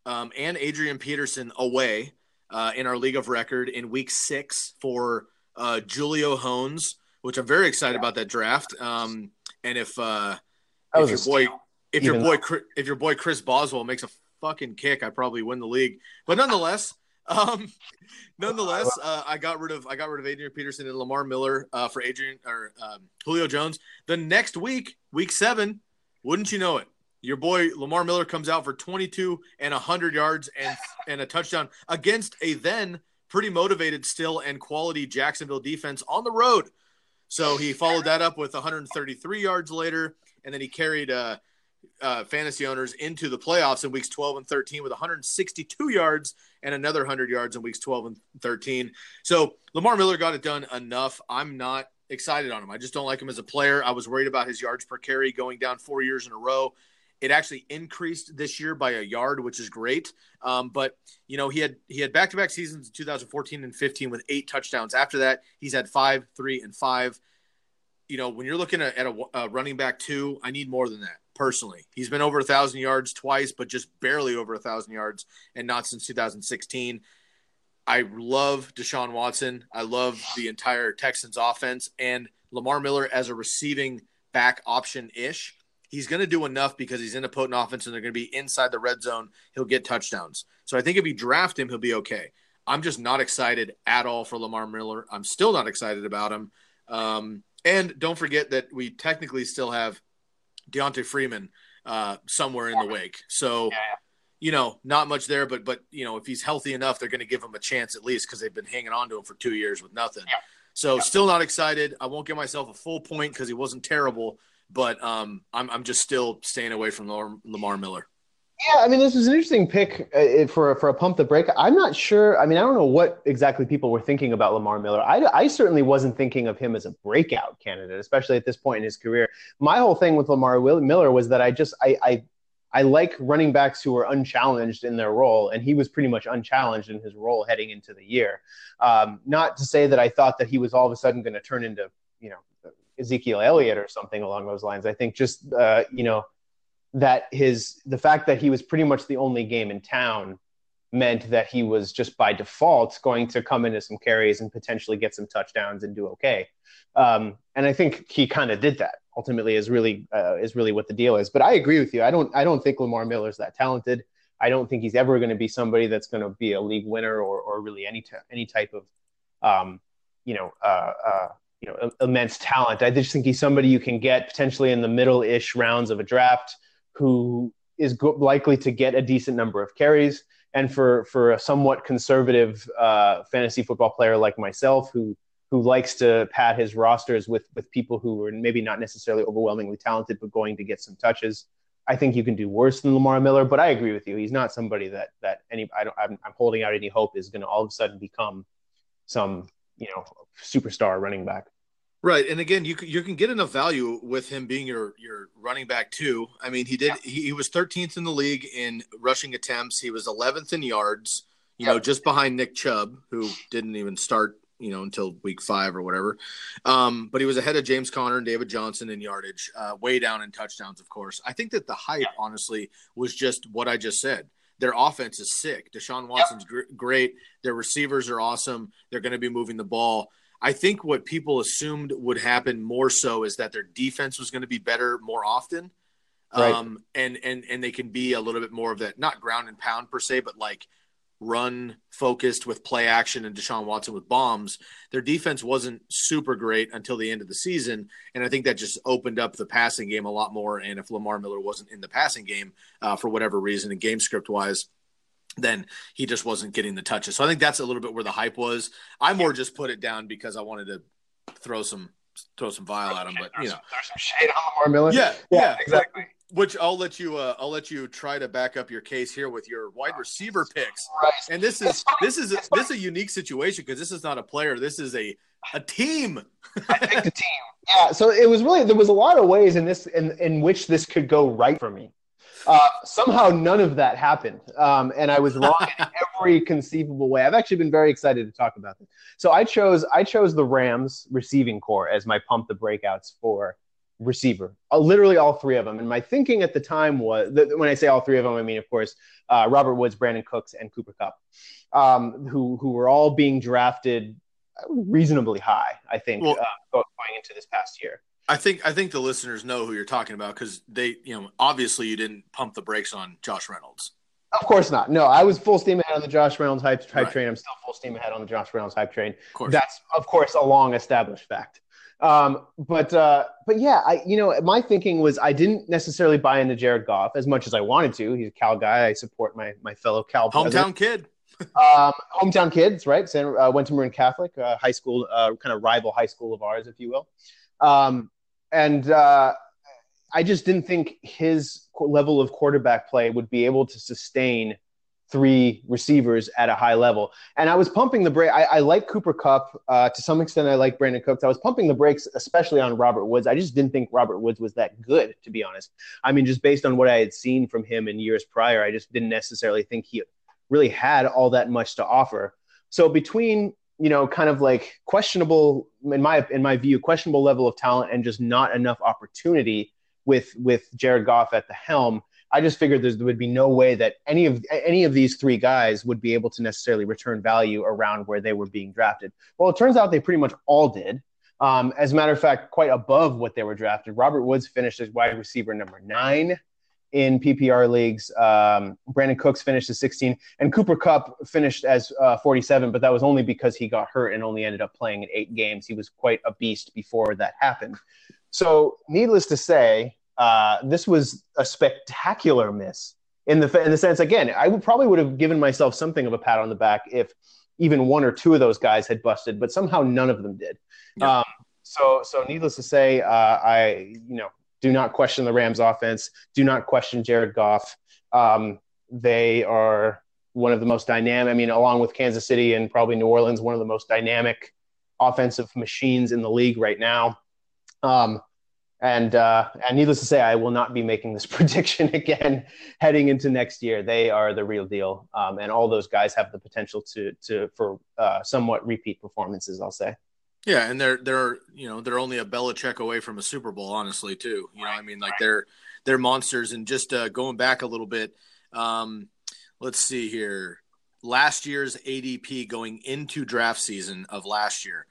um, and Adrian Peterson away uh, in our league of record in week six for uh, Julio Jones, which I'm very excited about that draft. Um, and if uh, if your boy if your boy if your boy Chris Boswell makes a fucking kick, I probably win the league. But nonetheless, Um, nonetheless, uh, I got rid of I got rid of Adrian Peterson and Lamar Miller uh, for Adrian or um, Julio Jones. The next week, week seven, wouldn't you know it? Your boy Lamar Miller comes out for 22 and 100 yards and and a touchdown against a then pretty motivated still and quality Jacksonville defense on the road. So he followed that up with 133 yards later, and then he carried uh, uh, fantasy owners into the playoffs in weeks 12 and 13 with 162 yards and another 100 yards in weeks 12 and 13. So Lamar Miller got it done enough. I'm not excited on him. I just don't like him as a player. I was worried about his yards per carry going down four years in a row. It actually increased this year by a yard, which is great. Um, but you know, he had he had back to back seasons in 2014 and 15 with eight touchdowns. After that, he's had five, three, and five. You know, when you're looking at, a, a running back two, I need more than that personally. He's been over a thousand yards twice, but just barely over a thousand yards, and not since 2016. I love Deshaun Watson. I love the entire Texans offense and Lamar Miller as a receiving back option ish he's going to do enough because he's in a potent offense and they're going to be inside the red zone. He'll get touchdowns. So I think if you draft him, he'll be okay. I'm just not excited at all for Lamar Miller. I'm still not excited about him. Um, and don't forget that we technically still have D'Onta Foreman uh, somewhere in the wake. So, you know, not much there, but but you know, if he's healthy enough, they're going to give him a chance at least because they've been hanging on to him for two years with nothing. So, still not excited. I won't give myself a full point because he wasn't terrible, but um, I'm I'm just still staying away from Lamar, Lamar Miller. Yeah, I mean, this was an interesting pick uh, for for a pump the break. I'm not sure. I mean, I don't know what exactly people were thinking about Lamar Miller. I, I certainly wasn't thinking of him as a breakout candidate, especially at this point in his career. My whole thing with Lamar Miller was that I just I, I I like running backs who are unchallenged in their role, and he was pretty much unchallenged in his role heading into the year. Um, not to say that I thought that he was all of a sudden going to turn into you know Ezekiel Elliott or something along those lines. I think just uh, you know that his the fact that he was pretty much the only game in town meant that he was just by default going to come into some carries and potentially get some touchdowns and do okay. Um, and I think he kind of did that. Ultimately, is really uh, is really what the deal is. But I agree with you. I don't I don't think Lamar Miller's that talented. I don't think he's ever going to be somebody that's going to be a league winner or or really any t- any type of um, you know uh, uh, you know immense talent. I just think he's somebody you can get potentially in the middle ish rounds of a draft who is go- likely to get a decent number of carries. And for for a somewhat conservative uh, fantasy football player like myself, who who likes to pad his rosters with with people who are maybe not necessarily overwhelmingly talented, but going to get some touches, I think you can do worse than Lamar Miller. But I agree with you; he's not somebody that that any I don't I'm, I'm holding out any hope is going to all of a sudden become some you know superstar running back. Right, and again, you can, you can get enough value with him being your your running back too. I mean, he did yeah. he, he, was 13th in the league in rushing attempts. He was 11th in yards. You know, just behind Nick Chubb, who didn't even start you know until week five or whatever. Um, but he was ahead of James Conner and David Johnson in yardage, uh, way down in touchdowns. Of course, I think that the hype, honestly, was just what I just said. Their offense is sick. Deshaun Watson's gr- great. Their receivers are awesome. They're going to be moving the ball. I think what people assumed would happen more so is that their defense was going to be better more often. Right. Um, and, and, and they can be a little bit more of that, not ground and pound per se, but like run focused with play action and Deshaun Watson with bombs. Their defense wasn't super great until the end of the season. And I think that just opened up the passing game a lot more. And if Lamar Miller wasn't in the passing game uh, for whatever reason and game script wise, then he just wasn't getting the touches. So I think that's a little bit where the hype was. I more just put it down because I wanted to throw some throw some vile at him, but you know, there's some shade on Lamar Miller. Yeah, yeah, yeah exactly. Which I'll let you uh, I'll let you try to back up your case here with your wide receiver picks. And this is this is a, this is a unique situation because this is not a player. This is a a team. I picked a team. Yeah, so it was really there was a lot of ways in this in in which this could go right for me. Uh, somehow none of that happened. Um, and I was wrong in every conceivable way. I've actually been very excited to talk about this. So I chose I chose the Rams receiving corps as my pump the breakouts for receiver. Uh, literally all three of them. And my thinking at the time was that when I say all three of them, I mean of course uh, Robert Woods, Brandin Cooks, and Cooper Kupp, um, who who were all being drafted reasonably high. I think well, uh, going into this past year. I think I think the listeners know who you're talking about because they, you know, obviously you didn't pump the brakes on Josh Reynolds. Of course not. No, I was full steam ahead on the Josh Reynolds hype, hype Right. train. I'm still full steam ahead on the Josh Reynolds hype train. Of course. That's of course a long established fact. Um, but uh, but yeah, I you know my thinking was I didn't necessarily buy into Jared Goff as much as I wanted to. He's a Cal guy. I support my my fellow Cal. Hometown kid. um, hometown kids, right? San, uh, went to Marin Catholic, uh, high school, uh, kind of rival high school of ours, if you will. Um, and uh, I just didn't think his level of quarterback play would be able to sustain three receivers at a high level. And I was pumping the brake. I, I like Cooper Kupp uh, to some extent. I like Brandin Cooks. I was pumping the brakes, especially on Robert Woods. I just didn't think Robert Woods was that good, to be honest. I mean, just based on what I had seen from him in years prior, I just didn't necessarily think he really had all that much to offer. So between you know, kind of like questionable in my in my view, questionable level of talent and just not enough opportunity with with Jared Goff at the helm. I just figured there would be no way that any of any of these three guys would be able to necessarily return value around where they were being drafted. Well, it turns out they pretty much all did. Um, as a matter of fact, quite above what they were drafted. Robert Woods finished as wide receiver number nine in PPR leagues. Um, Brandin Cooks finished as 16, and Cooper Kupp finished as uh, 47, but that was only because he got hurt and only ended up playing in eight games. He was quite a beast before that happened. So, needless to say, uh, this was a spectacular miss in the in the sense. Again, I would probably would have given myself something of a pat on the back if even one or two of those guys had busted, but somehow none of them did. Yeah. Um, so, so needless to say, uh, I you know do not question the Rams offense. Do not question Jared Goff. Um, they are one of the most dynamic. I mean, along with Kansas City and probably New Orleans, one of the most dynamic offensive machines in the league right now. Um, and uh, and needless to say, I will not be making this prediction again heading into next year. They are the real deal, um, and all those guys have the potential to to for uh, somewhat repeat performances. I'll say. Yeah, and they're they're you know they're only a Belichick away from a Super Bowl, honestly, too. You know, I mean, like they're they're monsters. And just uh, going back a little bit, um, let's see here. Last year's ADP going into draft season of last year,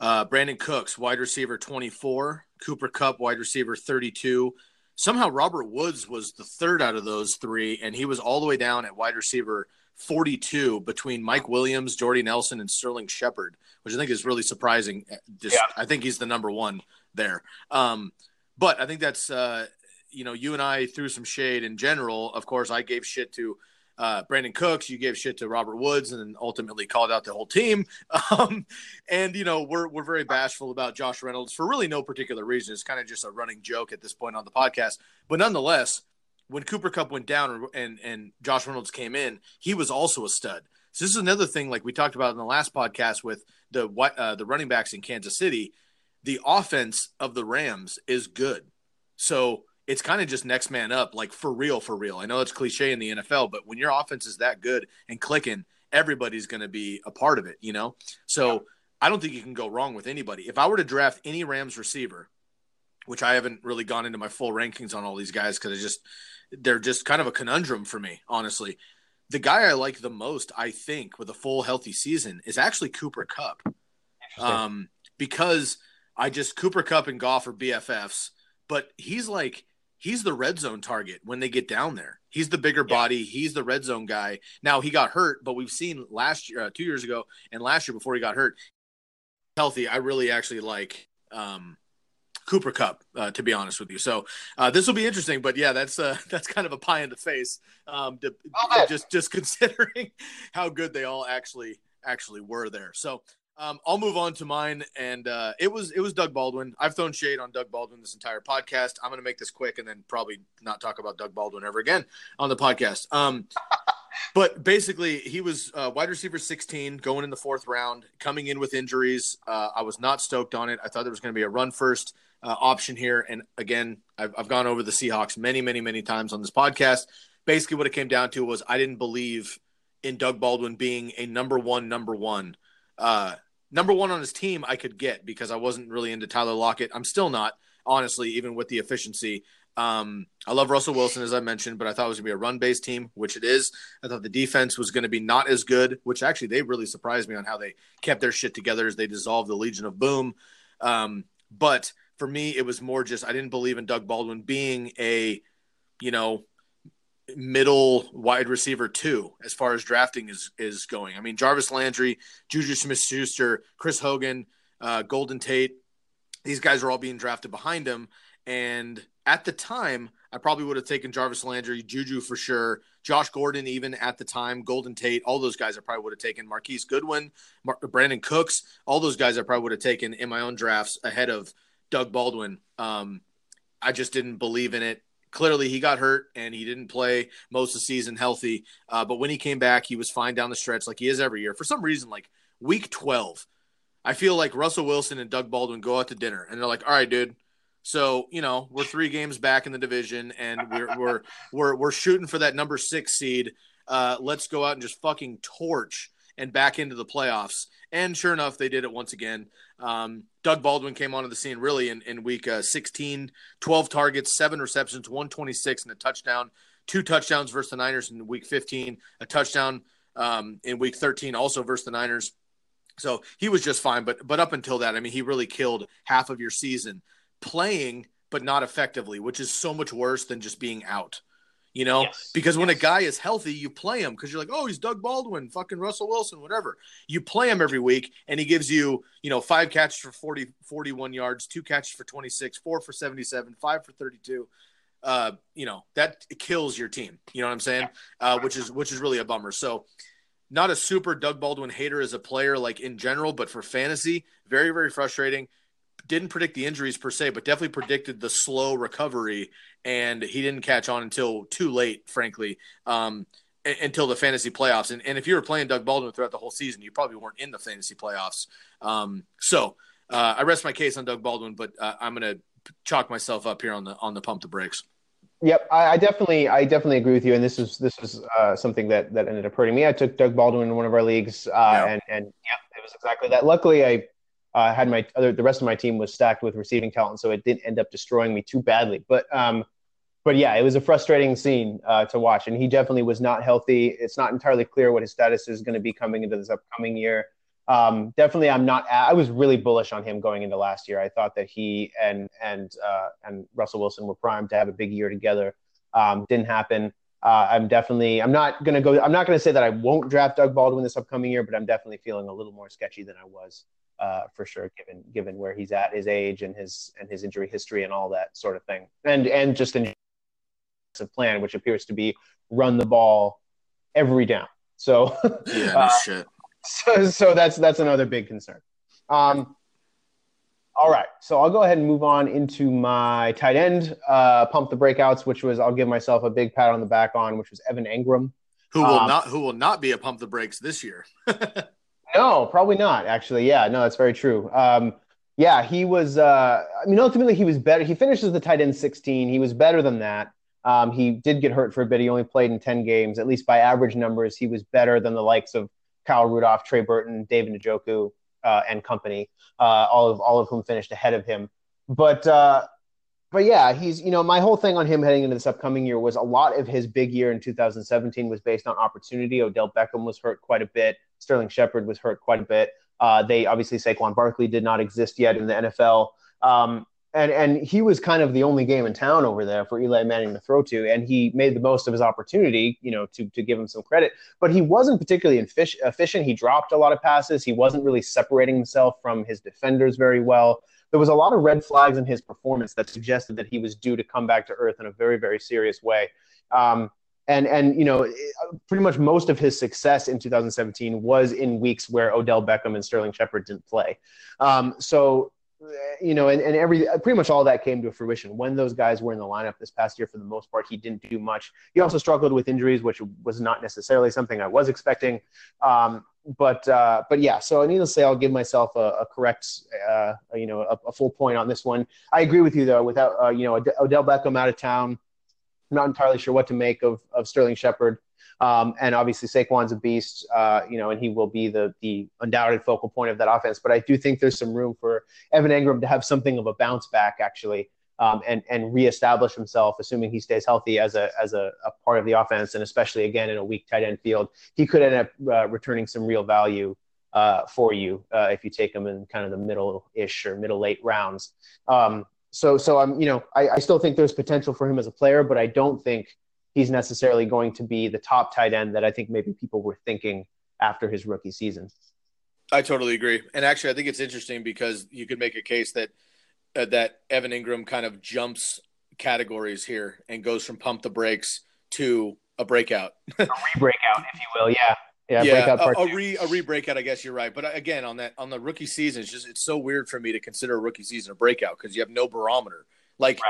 uh, Brandin Cooks, wide receiver twenty four, Cooper Kupp, wide receiver thirty two. Somehow Robert Woods was the third out of those three, and he was all the way down at wide receiver 42 between Mike Williams, Jordy Nelson, and Sterling Shepard, which I think is really surprising. Just, Yeah. I think he's the number one there. Um, but I think that's, uh, you know, you and I threw some shade in general. Of course, I gave shit to uh, Brandin Cooks, you gave shit to Robert Woods, and then ultimately called out the whole team. Um, and you know, we're we're very bashful about Josh Reynolds for really no particular reason. It's kind of just a running joke at this point on the podcast. But nonetheless, when Cooper Kupp went down and and Josh Reynolds came in, he was also a stud. So this is another thing, like we talked about in the last podcast with the uh, the running backs in Kansas City. The offense of the Rams is good, so it's kind of just next man up, like for real, for real. I know it's cliche in the NFL, but when your offense is that good and clicking, everybody's going to be a part of it, you know. So I don't think you can go wrong with anybody. If I were to draft any Rams receiver, which I haven't really gone into my full rankings on all these guys because I just they're just kind of a conundrum for me, honestly. The guy I like the most, I think, with a full healthy season is actually Cooper Kupp. Um, because I just Cooper Kupp and Goff are BFFs, but he's like he's the red zone target when they get down there. He's the bigger body. He's the red zone guy. Now he got hurt, but we've seen last year, uh, two years ago, and last year before he got hurt, healthy. I really actually like um, Cooper Kupp, uh, to be honest with you. So uh, this will be interesting. But yeah, that's uh, that's kind of a pie in the face. Um, to, Okay. just just considering how good they all actually actually were there. So um, I'll move on to mine, and uh, it was it was Doug Baldwin. I've thrown shade on Doug Baldwin this entire podcast. I'm going to make this quick, and then probably not talk about Doug Baldwin ever again on the podcast. Um, but basically, he was uh, wide receiver 16 going in the fourth round, coming in with injuries. Uh, I was not stoked on it. I thought there was going to be a run first uh, option here. And again, I've, I've gone over the Seahawks many, many, many times on this podcast. Basically, what it came down to was I didn't believe in Doug Baldwin being a number one, number one. Uh, number one on his team, I could get because I wasn't really into Tyler Lockett. I'm still not, honestly, even with the efficiency. Um, I love Russell Wilson, as I mentioned, but I thought it was going to be a run based team, which it is. I thought the defense was going to be not as good, which actually they really surprised me on how they kept their shit together as they dissolved the Legion of Boom. Um, but for me, it was more just I didn't believe in Doug Baldwin being a, you know, middle wide receiver two as far as drafting is is going. I mean, Jarvis Landry, Juju Smith-Schuster, Chris Hogan, uh, Golden Tate, these guys are all being drafted behind him. And at the time, I probably would have taken Jarvis Landry, Juju for sure, Josh Gordon, even at the time, Golden Tate, all those guys I probably would have taken. Marquise Goodwin, Mar- Brandin Cooks, all those guys I probably would have taken in my own drafts ahead of Doug Baldwin. Um, I just didn't believe in it. Clearly, he got hurt and he didn't play most of the season healthy. Uh, but when he came back, he was fine down the stretch, like he is every year. For some reason, like week 12, I feel like Russell Wilson and Doug Baldwin go out to dinner and they're like, all right, dude. So, you know, we're three games back in the division and we're we're we're, we're shooting for that number six seed. Uh, let's go out and just fucking torch and back into the playoffs. And sure enough, they did it once again. Um, Doug Baldwin came onto the scene really in, in week uh, 16, 12 targets, seven receptions, 126 and a touchdown, two touchdowns versus the Niners in week 15, a touchdown um, in week 13 also versus the Niners. So he was just fine. But but up until that, I mean, he really killed half of your season playing, but not effectively, which is so much worse than just being out. You know, Yes. because when a guy is healthy, you play him because you're like, oh, he's Doug Baldwin, fucking Russell Wilson, whatever. You play him every week, and he gives you, you know, five catches for 40, 41 yards, two catches for 26, four for 77, five for 32. Uh, you know, that kills your team. You know what I'm saying? Uh, which is which is really a bummer. So not a super Doug Baldwin hater as a player, like in general, but for fantasy, very, very frustrating. Didn't predict the injuries per se, but definitely predicted the slow recovery, and he didn't catch on until too late, frankly, um, until the fantasy playoffs. And, and if you were playing Doug Baldwin throughout the whole season, you probably weren't in the fantasy playoffs. Um, so uh, I rest my case on Doug Baldwin, but uh, I'm going to chalk myself up here on the on the pump the brakes. Yep, I, I definitely, I definitely agree with you. And this is this is uh, something that that ended up hurting me. I took Doug Baldwin in one of our leagues, uh, Yeah. and and yeah, it was exactly that. Luckily, I uh, had my other the rest of my team was stacked with receiving talent, so it didn't end up destroying me too badly. But um, but yeah, it was a frustrating scene uh, to watch, and he definitely was not healthy. It's not entirely clear what his status is going to be coming into this upcoming year. Um, definitely, I'm not. I was really bullish on him going into last year. I thought that he and and uh, and Russell Wilson were primed to have a big year together. Um, didn't happen. Uh, I'm definitely. I'm not gonna go. I'm not gonna say that I won't draft Doug Baldwin this upcoming year, but I'm definitely feeling a little more sketchy than I was uh, for sure, given given where he's at, his age, and his and his injury history, and all that sort of thing, and and just in plan, which appears to be run the ball every down. So Yeah, no Uh, shit. so, so that's that's another big concern. Um, all right, so I'll go ahead and move on into my tight end uh, pump the breakouts, which was I'll give myself a big pat on the back on, which was Evan Engram. Who will um, not who will not be a pump the brakes this year? No, probably not. Actually, yeah, no, that's very true. Um, yeah, he was. Uh, I mean, ultimately, he was better. He finishes the tight end 16. He was better than that. Um, he did get hurt for a bit. He only played in 10 games. At least by average numbers, he was better than the likes of Kyle Rudolph, Trey Burton, David Njoku, uh, and company. Uh, all of all of whom finished ahead of him. But uh, but yeah, he's you know my whole thing on him heading into this upcoming year was a lot of his big year in 2017 was based on opportunity. Odell Beckham was hurt quite a bit. Sterling Shepard was hurt quite a bit. Uh, they obviously Saquon Barkley did not exist yet in the NFL, um, and and he was kind of the only game in town over there for Eli Manning to throw to, and he made the most of his opportunity, you know, to to give him some credit. But he wasn't particularly effic- efficient. He dropped a lot of passes. He wasn't really separating himself from his defenders very well there was a lot of red flags in his performance that suggested that he was due to come back to earth in a very very serious way um, and and you know pretty much most of his success in 2017 was in weeks where odell beckham and sterling shepard didn't play um, so you know and, and every pretty much all that came to fruition when those guys were in the lineup this past year for the most part he didn't do much he also struggled with injuries which was not necessarily something i was expecting um, but uh, but yeah, so needless to say, I'll give myself a, a correct, uh, you know, a, a full point on this one. I agree with you though. Without uh, you know Od- Odell Beckham out of town, not entirely sure what to make of of Sterling Shepard. Um, and obviously Saquon's a beast, uh, you know, and he will be the the undoubted focal point of that offense. But I do think there's some room for Evan Engram to have something of a bounce back, actually, um, and and reestablish himself, assuming he stays healthy as a as a, a part of the offense, and especially again in a weak tight end field, he could end up uh, returning some real value uh, for you uh, if you take him in kind of the middle-ish or middle late rounds. Um, so so I'm you know I, I still think there's potential for him as a player, but I don't think he's necessarily going to be the top tight end that I think maybe people were thinking after his rookie season. I totally agree. And actually, I think it's interesting because you could make a case that uh, that Evan Engram kind of jumps categories here and goes from pump the brakes to a breakout. a re breakout, if you will. Yeah. Yeah, yeah, breakout part a, a re a re breakout. I guess you're right, but uh, again, on that on the rookie season, it's just it's so weird for me to consider a rookie season a breakout because you have no barometer. Like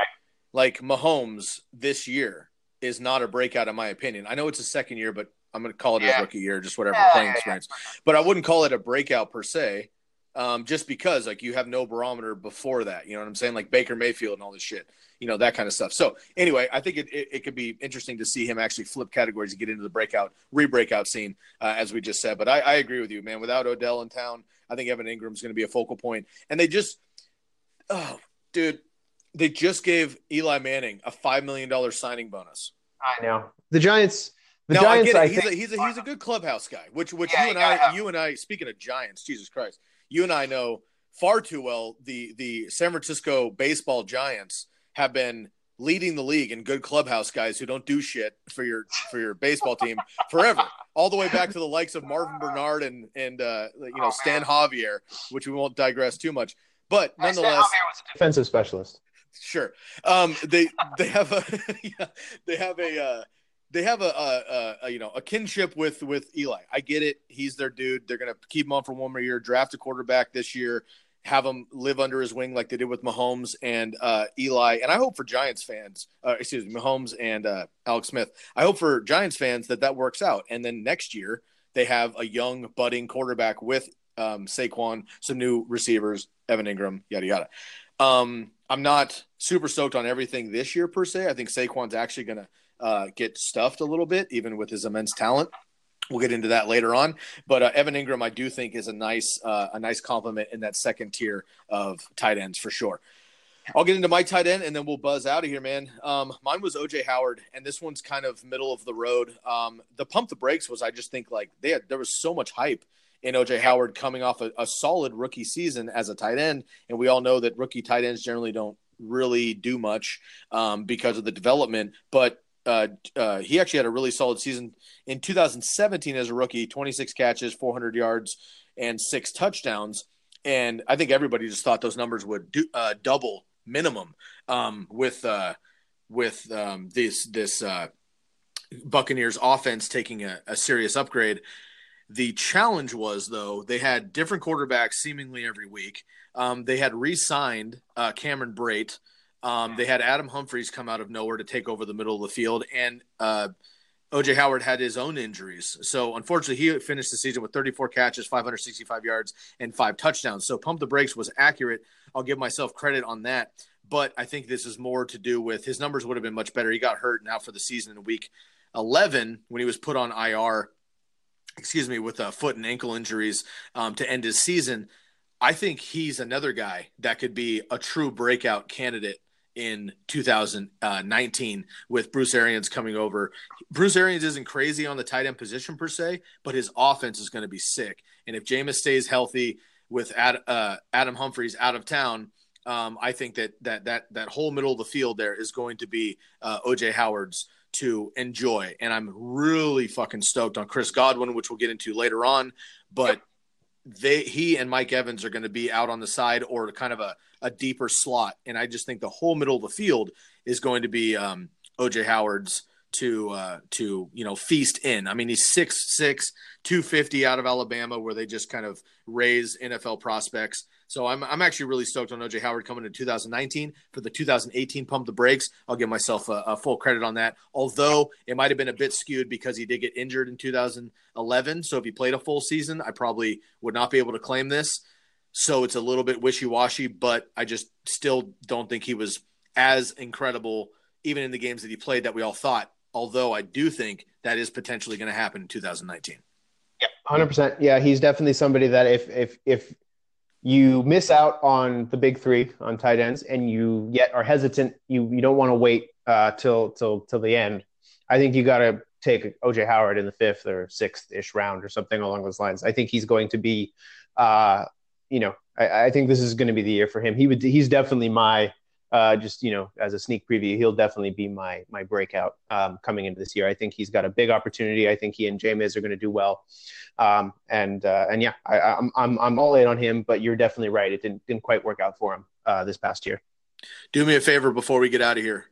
like Mahomes this year is not a breakout in my opinion. I know it's a second year, but I'm going to call it Yeah. his rookie year, just whatever Yeah, playing yeah, yeah. experience. But I wouldn't call it a breakout per se, um, just because like you have no barometer before that. You know what I'm saying? Like Baker Mayfield and all this shit, you know that kind of stuff. So anyway, I think it, it, it could be interesting to see him actually flip categories and get into the breakout, re-breakout scene, uh, as we just said. But I, I agree with you, man. Without Odell in town, I think Evan Engram's going to be a focal point. point, and they just, oh, dude, they just gave Eli Manning a five million dollar signing bonus. I know the Giants. The now Giants, I get it. I he's, think, a, he's a he's a good clubhouse guy. Which which Yeah, you you and gotta I you and I speaking of Giants, Jesus Christ, you and I know far too well the the San Francisco baseball Giants have been leading the league in good clubhouse guys who don't do shit for your for your baseball team forever, all the way back to the likes of Marvin Benard and and uh, you know Stan Javier, which we won't digress too much. But nonetheless, defensive specialist. Sure. Um, they they have a yeah, they have a uh, they have a, a, a, you know a kinship with with Eli. I get it. He's their dude. They're gonna keep him on for one more year. Draft a quarterback this year. Have him live under his wing like they did with Mahomes and uh, Eli. And I hope for Giants fans, uh, excuse me, Mahomes and uh, Alex Smith. I hope for Giants fans that that works out. And then next year they have a young budding quarterback with um, Saquon, some new receivers, Evan Engram, yada yada. Um, I'm not super stoked on everything this year per se. I think Saquon's actually to uh, get stuffed a little bit, even with his immense talent. We'll get into that later on, but uh, Evan Engram, I do think, is a nice uh, a nice complement in that second tier of tight ends for sure. I'll get into my tight end and then we'll buzz out of here, man. Um, mine was OJ Howard, and this one's kind of middle of the road. Um, the pump the brakes was I just think like they had, there was so much hype in OJ Howard coming off a, a solid rookie season as a tight end, and we all know that rookie tight ends generally don't really do much um, because of the development. But uh, uh, he actually had a really solid season in 2017 as a rookie 26 catches, 400 yards, and six touchdowns. And I think everybody just thought those numbers would do, uh, double minimum um, with uh, with um, this this uh, Buccaneers offense taking a, a serious upgrade. The challenge was though they had different quarterbacks seemingly every week. Um, they had re-signed uh, Cameron Brate. Um, they had Adam Humphries come out of nowhere to take over the middle of the field, and uh, OJ Howard had his own injuries. So unfortunately, he finished the season with 34 catches, 565 yards, and five touchdowns. So pump the brakes was accurate. I'll give myself credit on that. But I think this is more to do with his numbers would have been much better. He got hurt now for the season in week 11 when he was put on IR excuse me, with uh, foot and ankle injuries um, to end his season. I think he's another guy that could be a true breakout candidate in 2019 with Bruce Arians coming over. Bruce Arians isn't crazy on the tight end position per se, but his offense is going to be sick. And if Jameis stays healthy with Ad, uh, Adam Humphries out of town, um, I think that that that that whole middle of the field there is going to be uh, OJ Howard's to enjoy, and I'm really fucking stoked on Chris Godwin, which we'll get into later on. But they he and Mike Evans are going to be out on the side or kind of a, a deeper slot, and I just think the whole middle of the field is going to be um, OJ Howard's to uh, to you know feast in. I mean, he's six six, two fifty out of Alabama, where they just kind of raise NFL prospects. So I'm I'm actually really stoked on OJ Howard coming in 2019 for the 2018 pump the brakes. I'll give myself a, a full credit on that. Although it might have been a bit skewed because he did get injured in 2011. So if he played a full season, I probably would not be able to claim this. So it's a little bit wishy washy, but I just still don't think he was as incredible even in the games that he played that we all thought. Although I do think that is potentially going to happen in 2019. Yeah, Hundred percent. Yeah, he's definitely somebody that if if if you miss out on the big three on tight ends and you yet are hesitant, you you don't want to wait uh, till till till the end. I think you got to take OJ Howard in the fifth or sixth ish round or something along those lines. I think he's going to be, uh, you know, I, I think this is going to be the year for him. He would he's definitely my uh, just you know, as a sneak preview, he'll definitely be my my breakout um, coming into this year. I think he's got a big opportunity. I think he and Jameis are going to do well, um, and uh, and yeah, I, I'm I'm I'm all in on him. But you're definitely right; it didn't didn't quite work out for him uh, this past year. Do me a favor before we get out of here.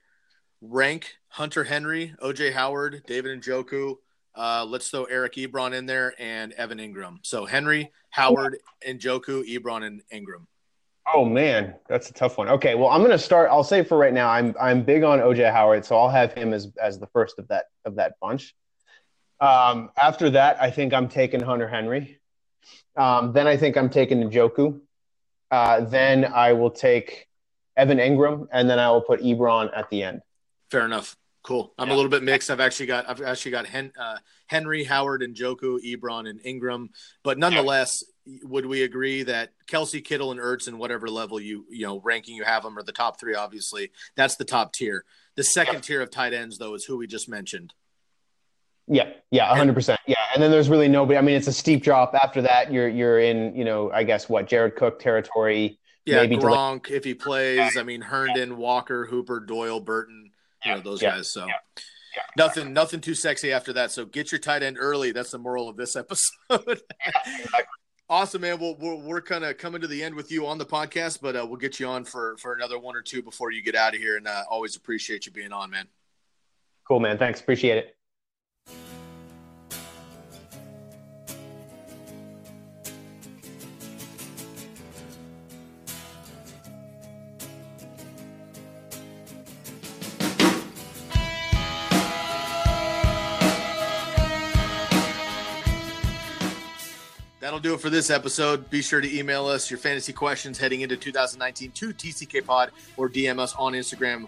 Rank Hunter Henry, OJ Howard, David Njoku. Uh, let's throw Eric Ebron in there and Evan Engram. So Henry, Howard, and Joku, Ebron, and Engram. Oh man, that's a tough one. Okay, well, I'm going to start. I'll say for right now, I'm I'm big on OJ Howard, so I'll have him as as the first of that of that bunch. Um, after that, I think I'm taking Hunter Henry. Um, then I think I'm taking Njoku. Uh, then I will take Evan Engram, and then I will put Ebron at the end. Fair enough. Cool. I'm a little bit mixed. I've actually got I've actually got Hen, uh, Henry, Howard, and Joku, Ebron, and Engram. But nonetheless, would we agree that Kelce, Kittle, and Ertz, and whatever level you you know ranking you have them, are the top three? Obviously, that's the top tier. The second tier of tight ends, though, is who we just mentioned. Yeah, yeah, hundred percent. Yeah, and then there's really nobody. I mean, it's a steep drop. After that, you're you're in, you know, I guess what Jared Cook territory. Yeah, maybe delay- Gronk if he plays. I mean, Herndon, Walker, Hooper, Doyle, Burton. You know those Yeah. guys. So nothing, nothing too sexy after that. So get your tight end early. That's the moral of this episode. awesome, man. We'll, we're we're kind of coming to the end with you on the podcast, but uh, we'll get you on for for another one or two before you get out of here. And uh, always appreciate you being on, man. Cool, man. Thanks. Appreciate it. That'll do it for this episode. Be sure to email us your fantasy questions heading into 2019 to TCK Pod or DM us on Instagram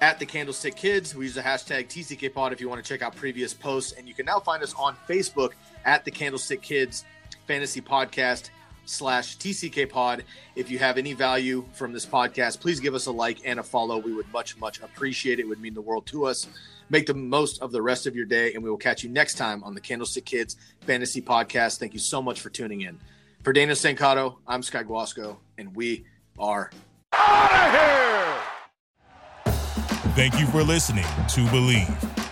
at the Candlestick Kids. We use the hashtag TCK Pod if you want to check out previous posts. And you can now find us on Facebook at the Candlestick Kids Fantasy Podcast slash TCK Pod. If you have any value from this podcast, please give us a like and a follow. We would much, much appreciate it. It would mean the world to us. Make the most of the rest of your day, and we will catch you next time on the Candlestick Kids Fantasy Podcast. Thank you so much for tuning in. For Daniel Stancato, I'm Sky Guasco, and we are out of here. Thank you for listening to Bleav.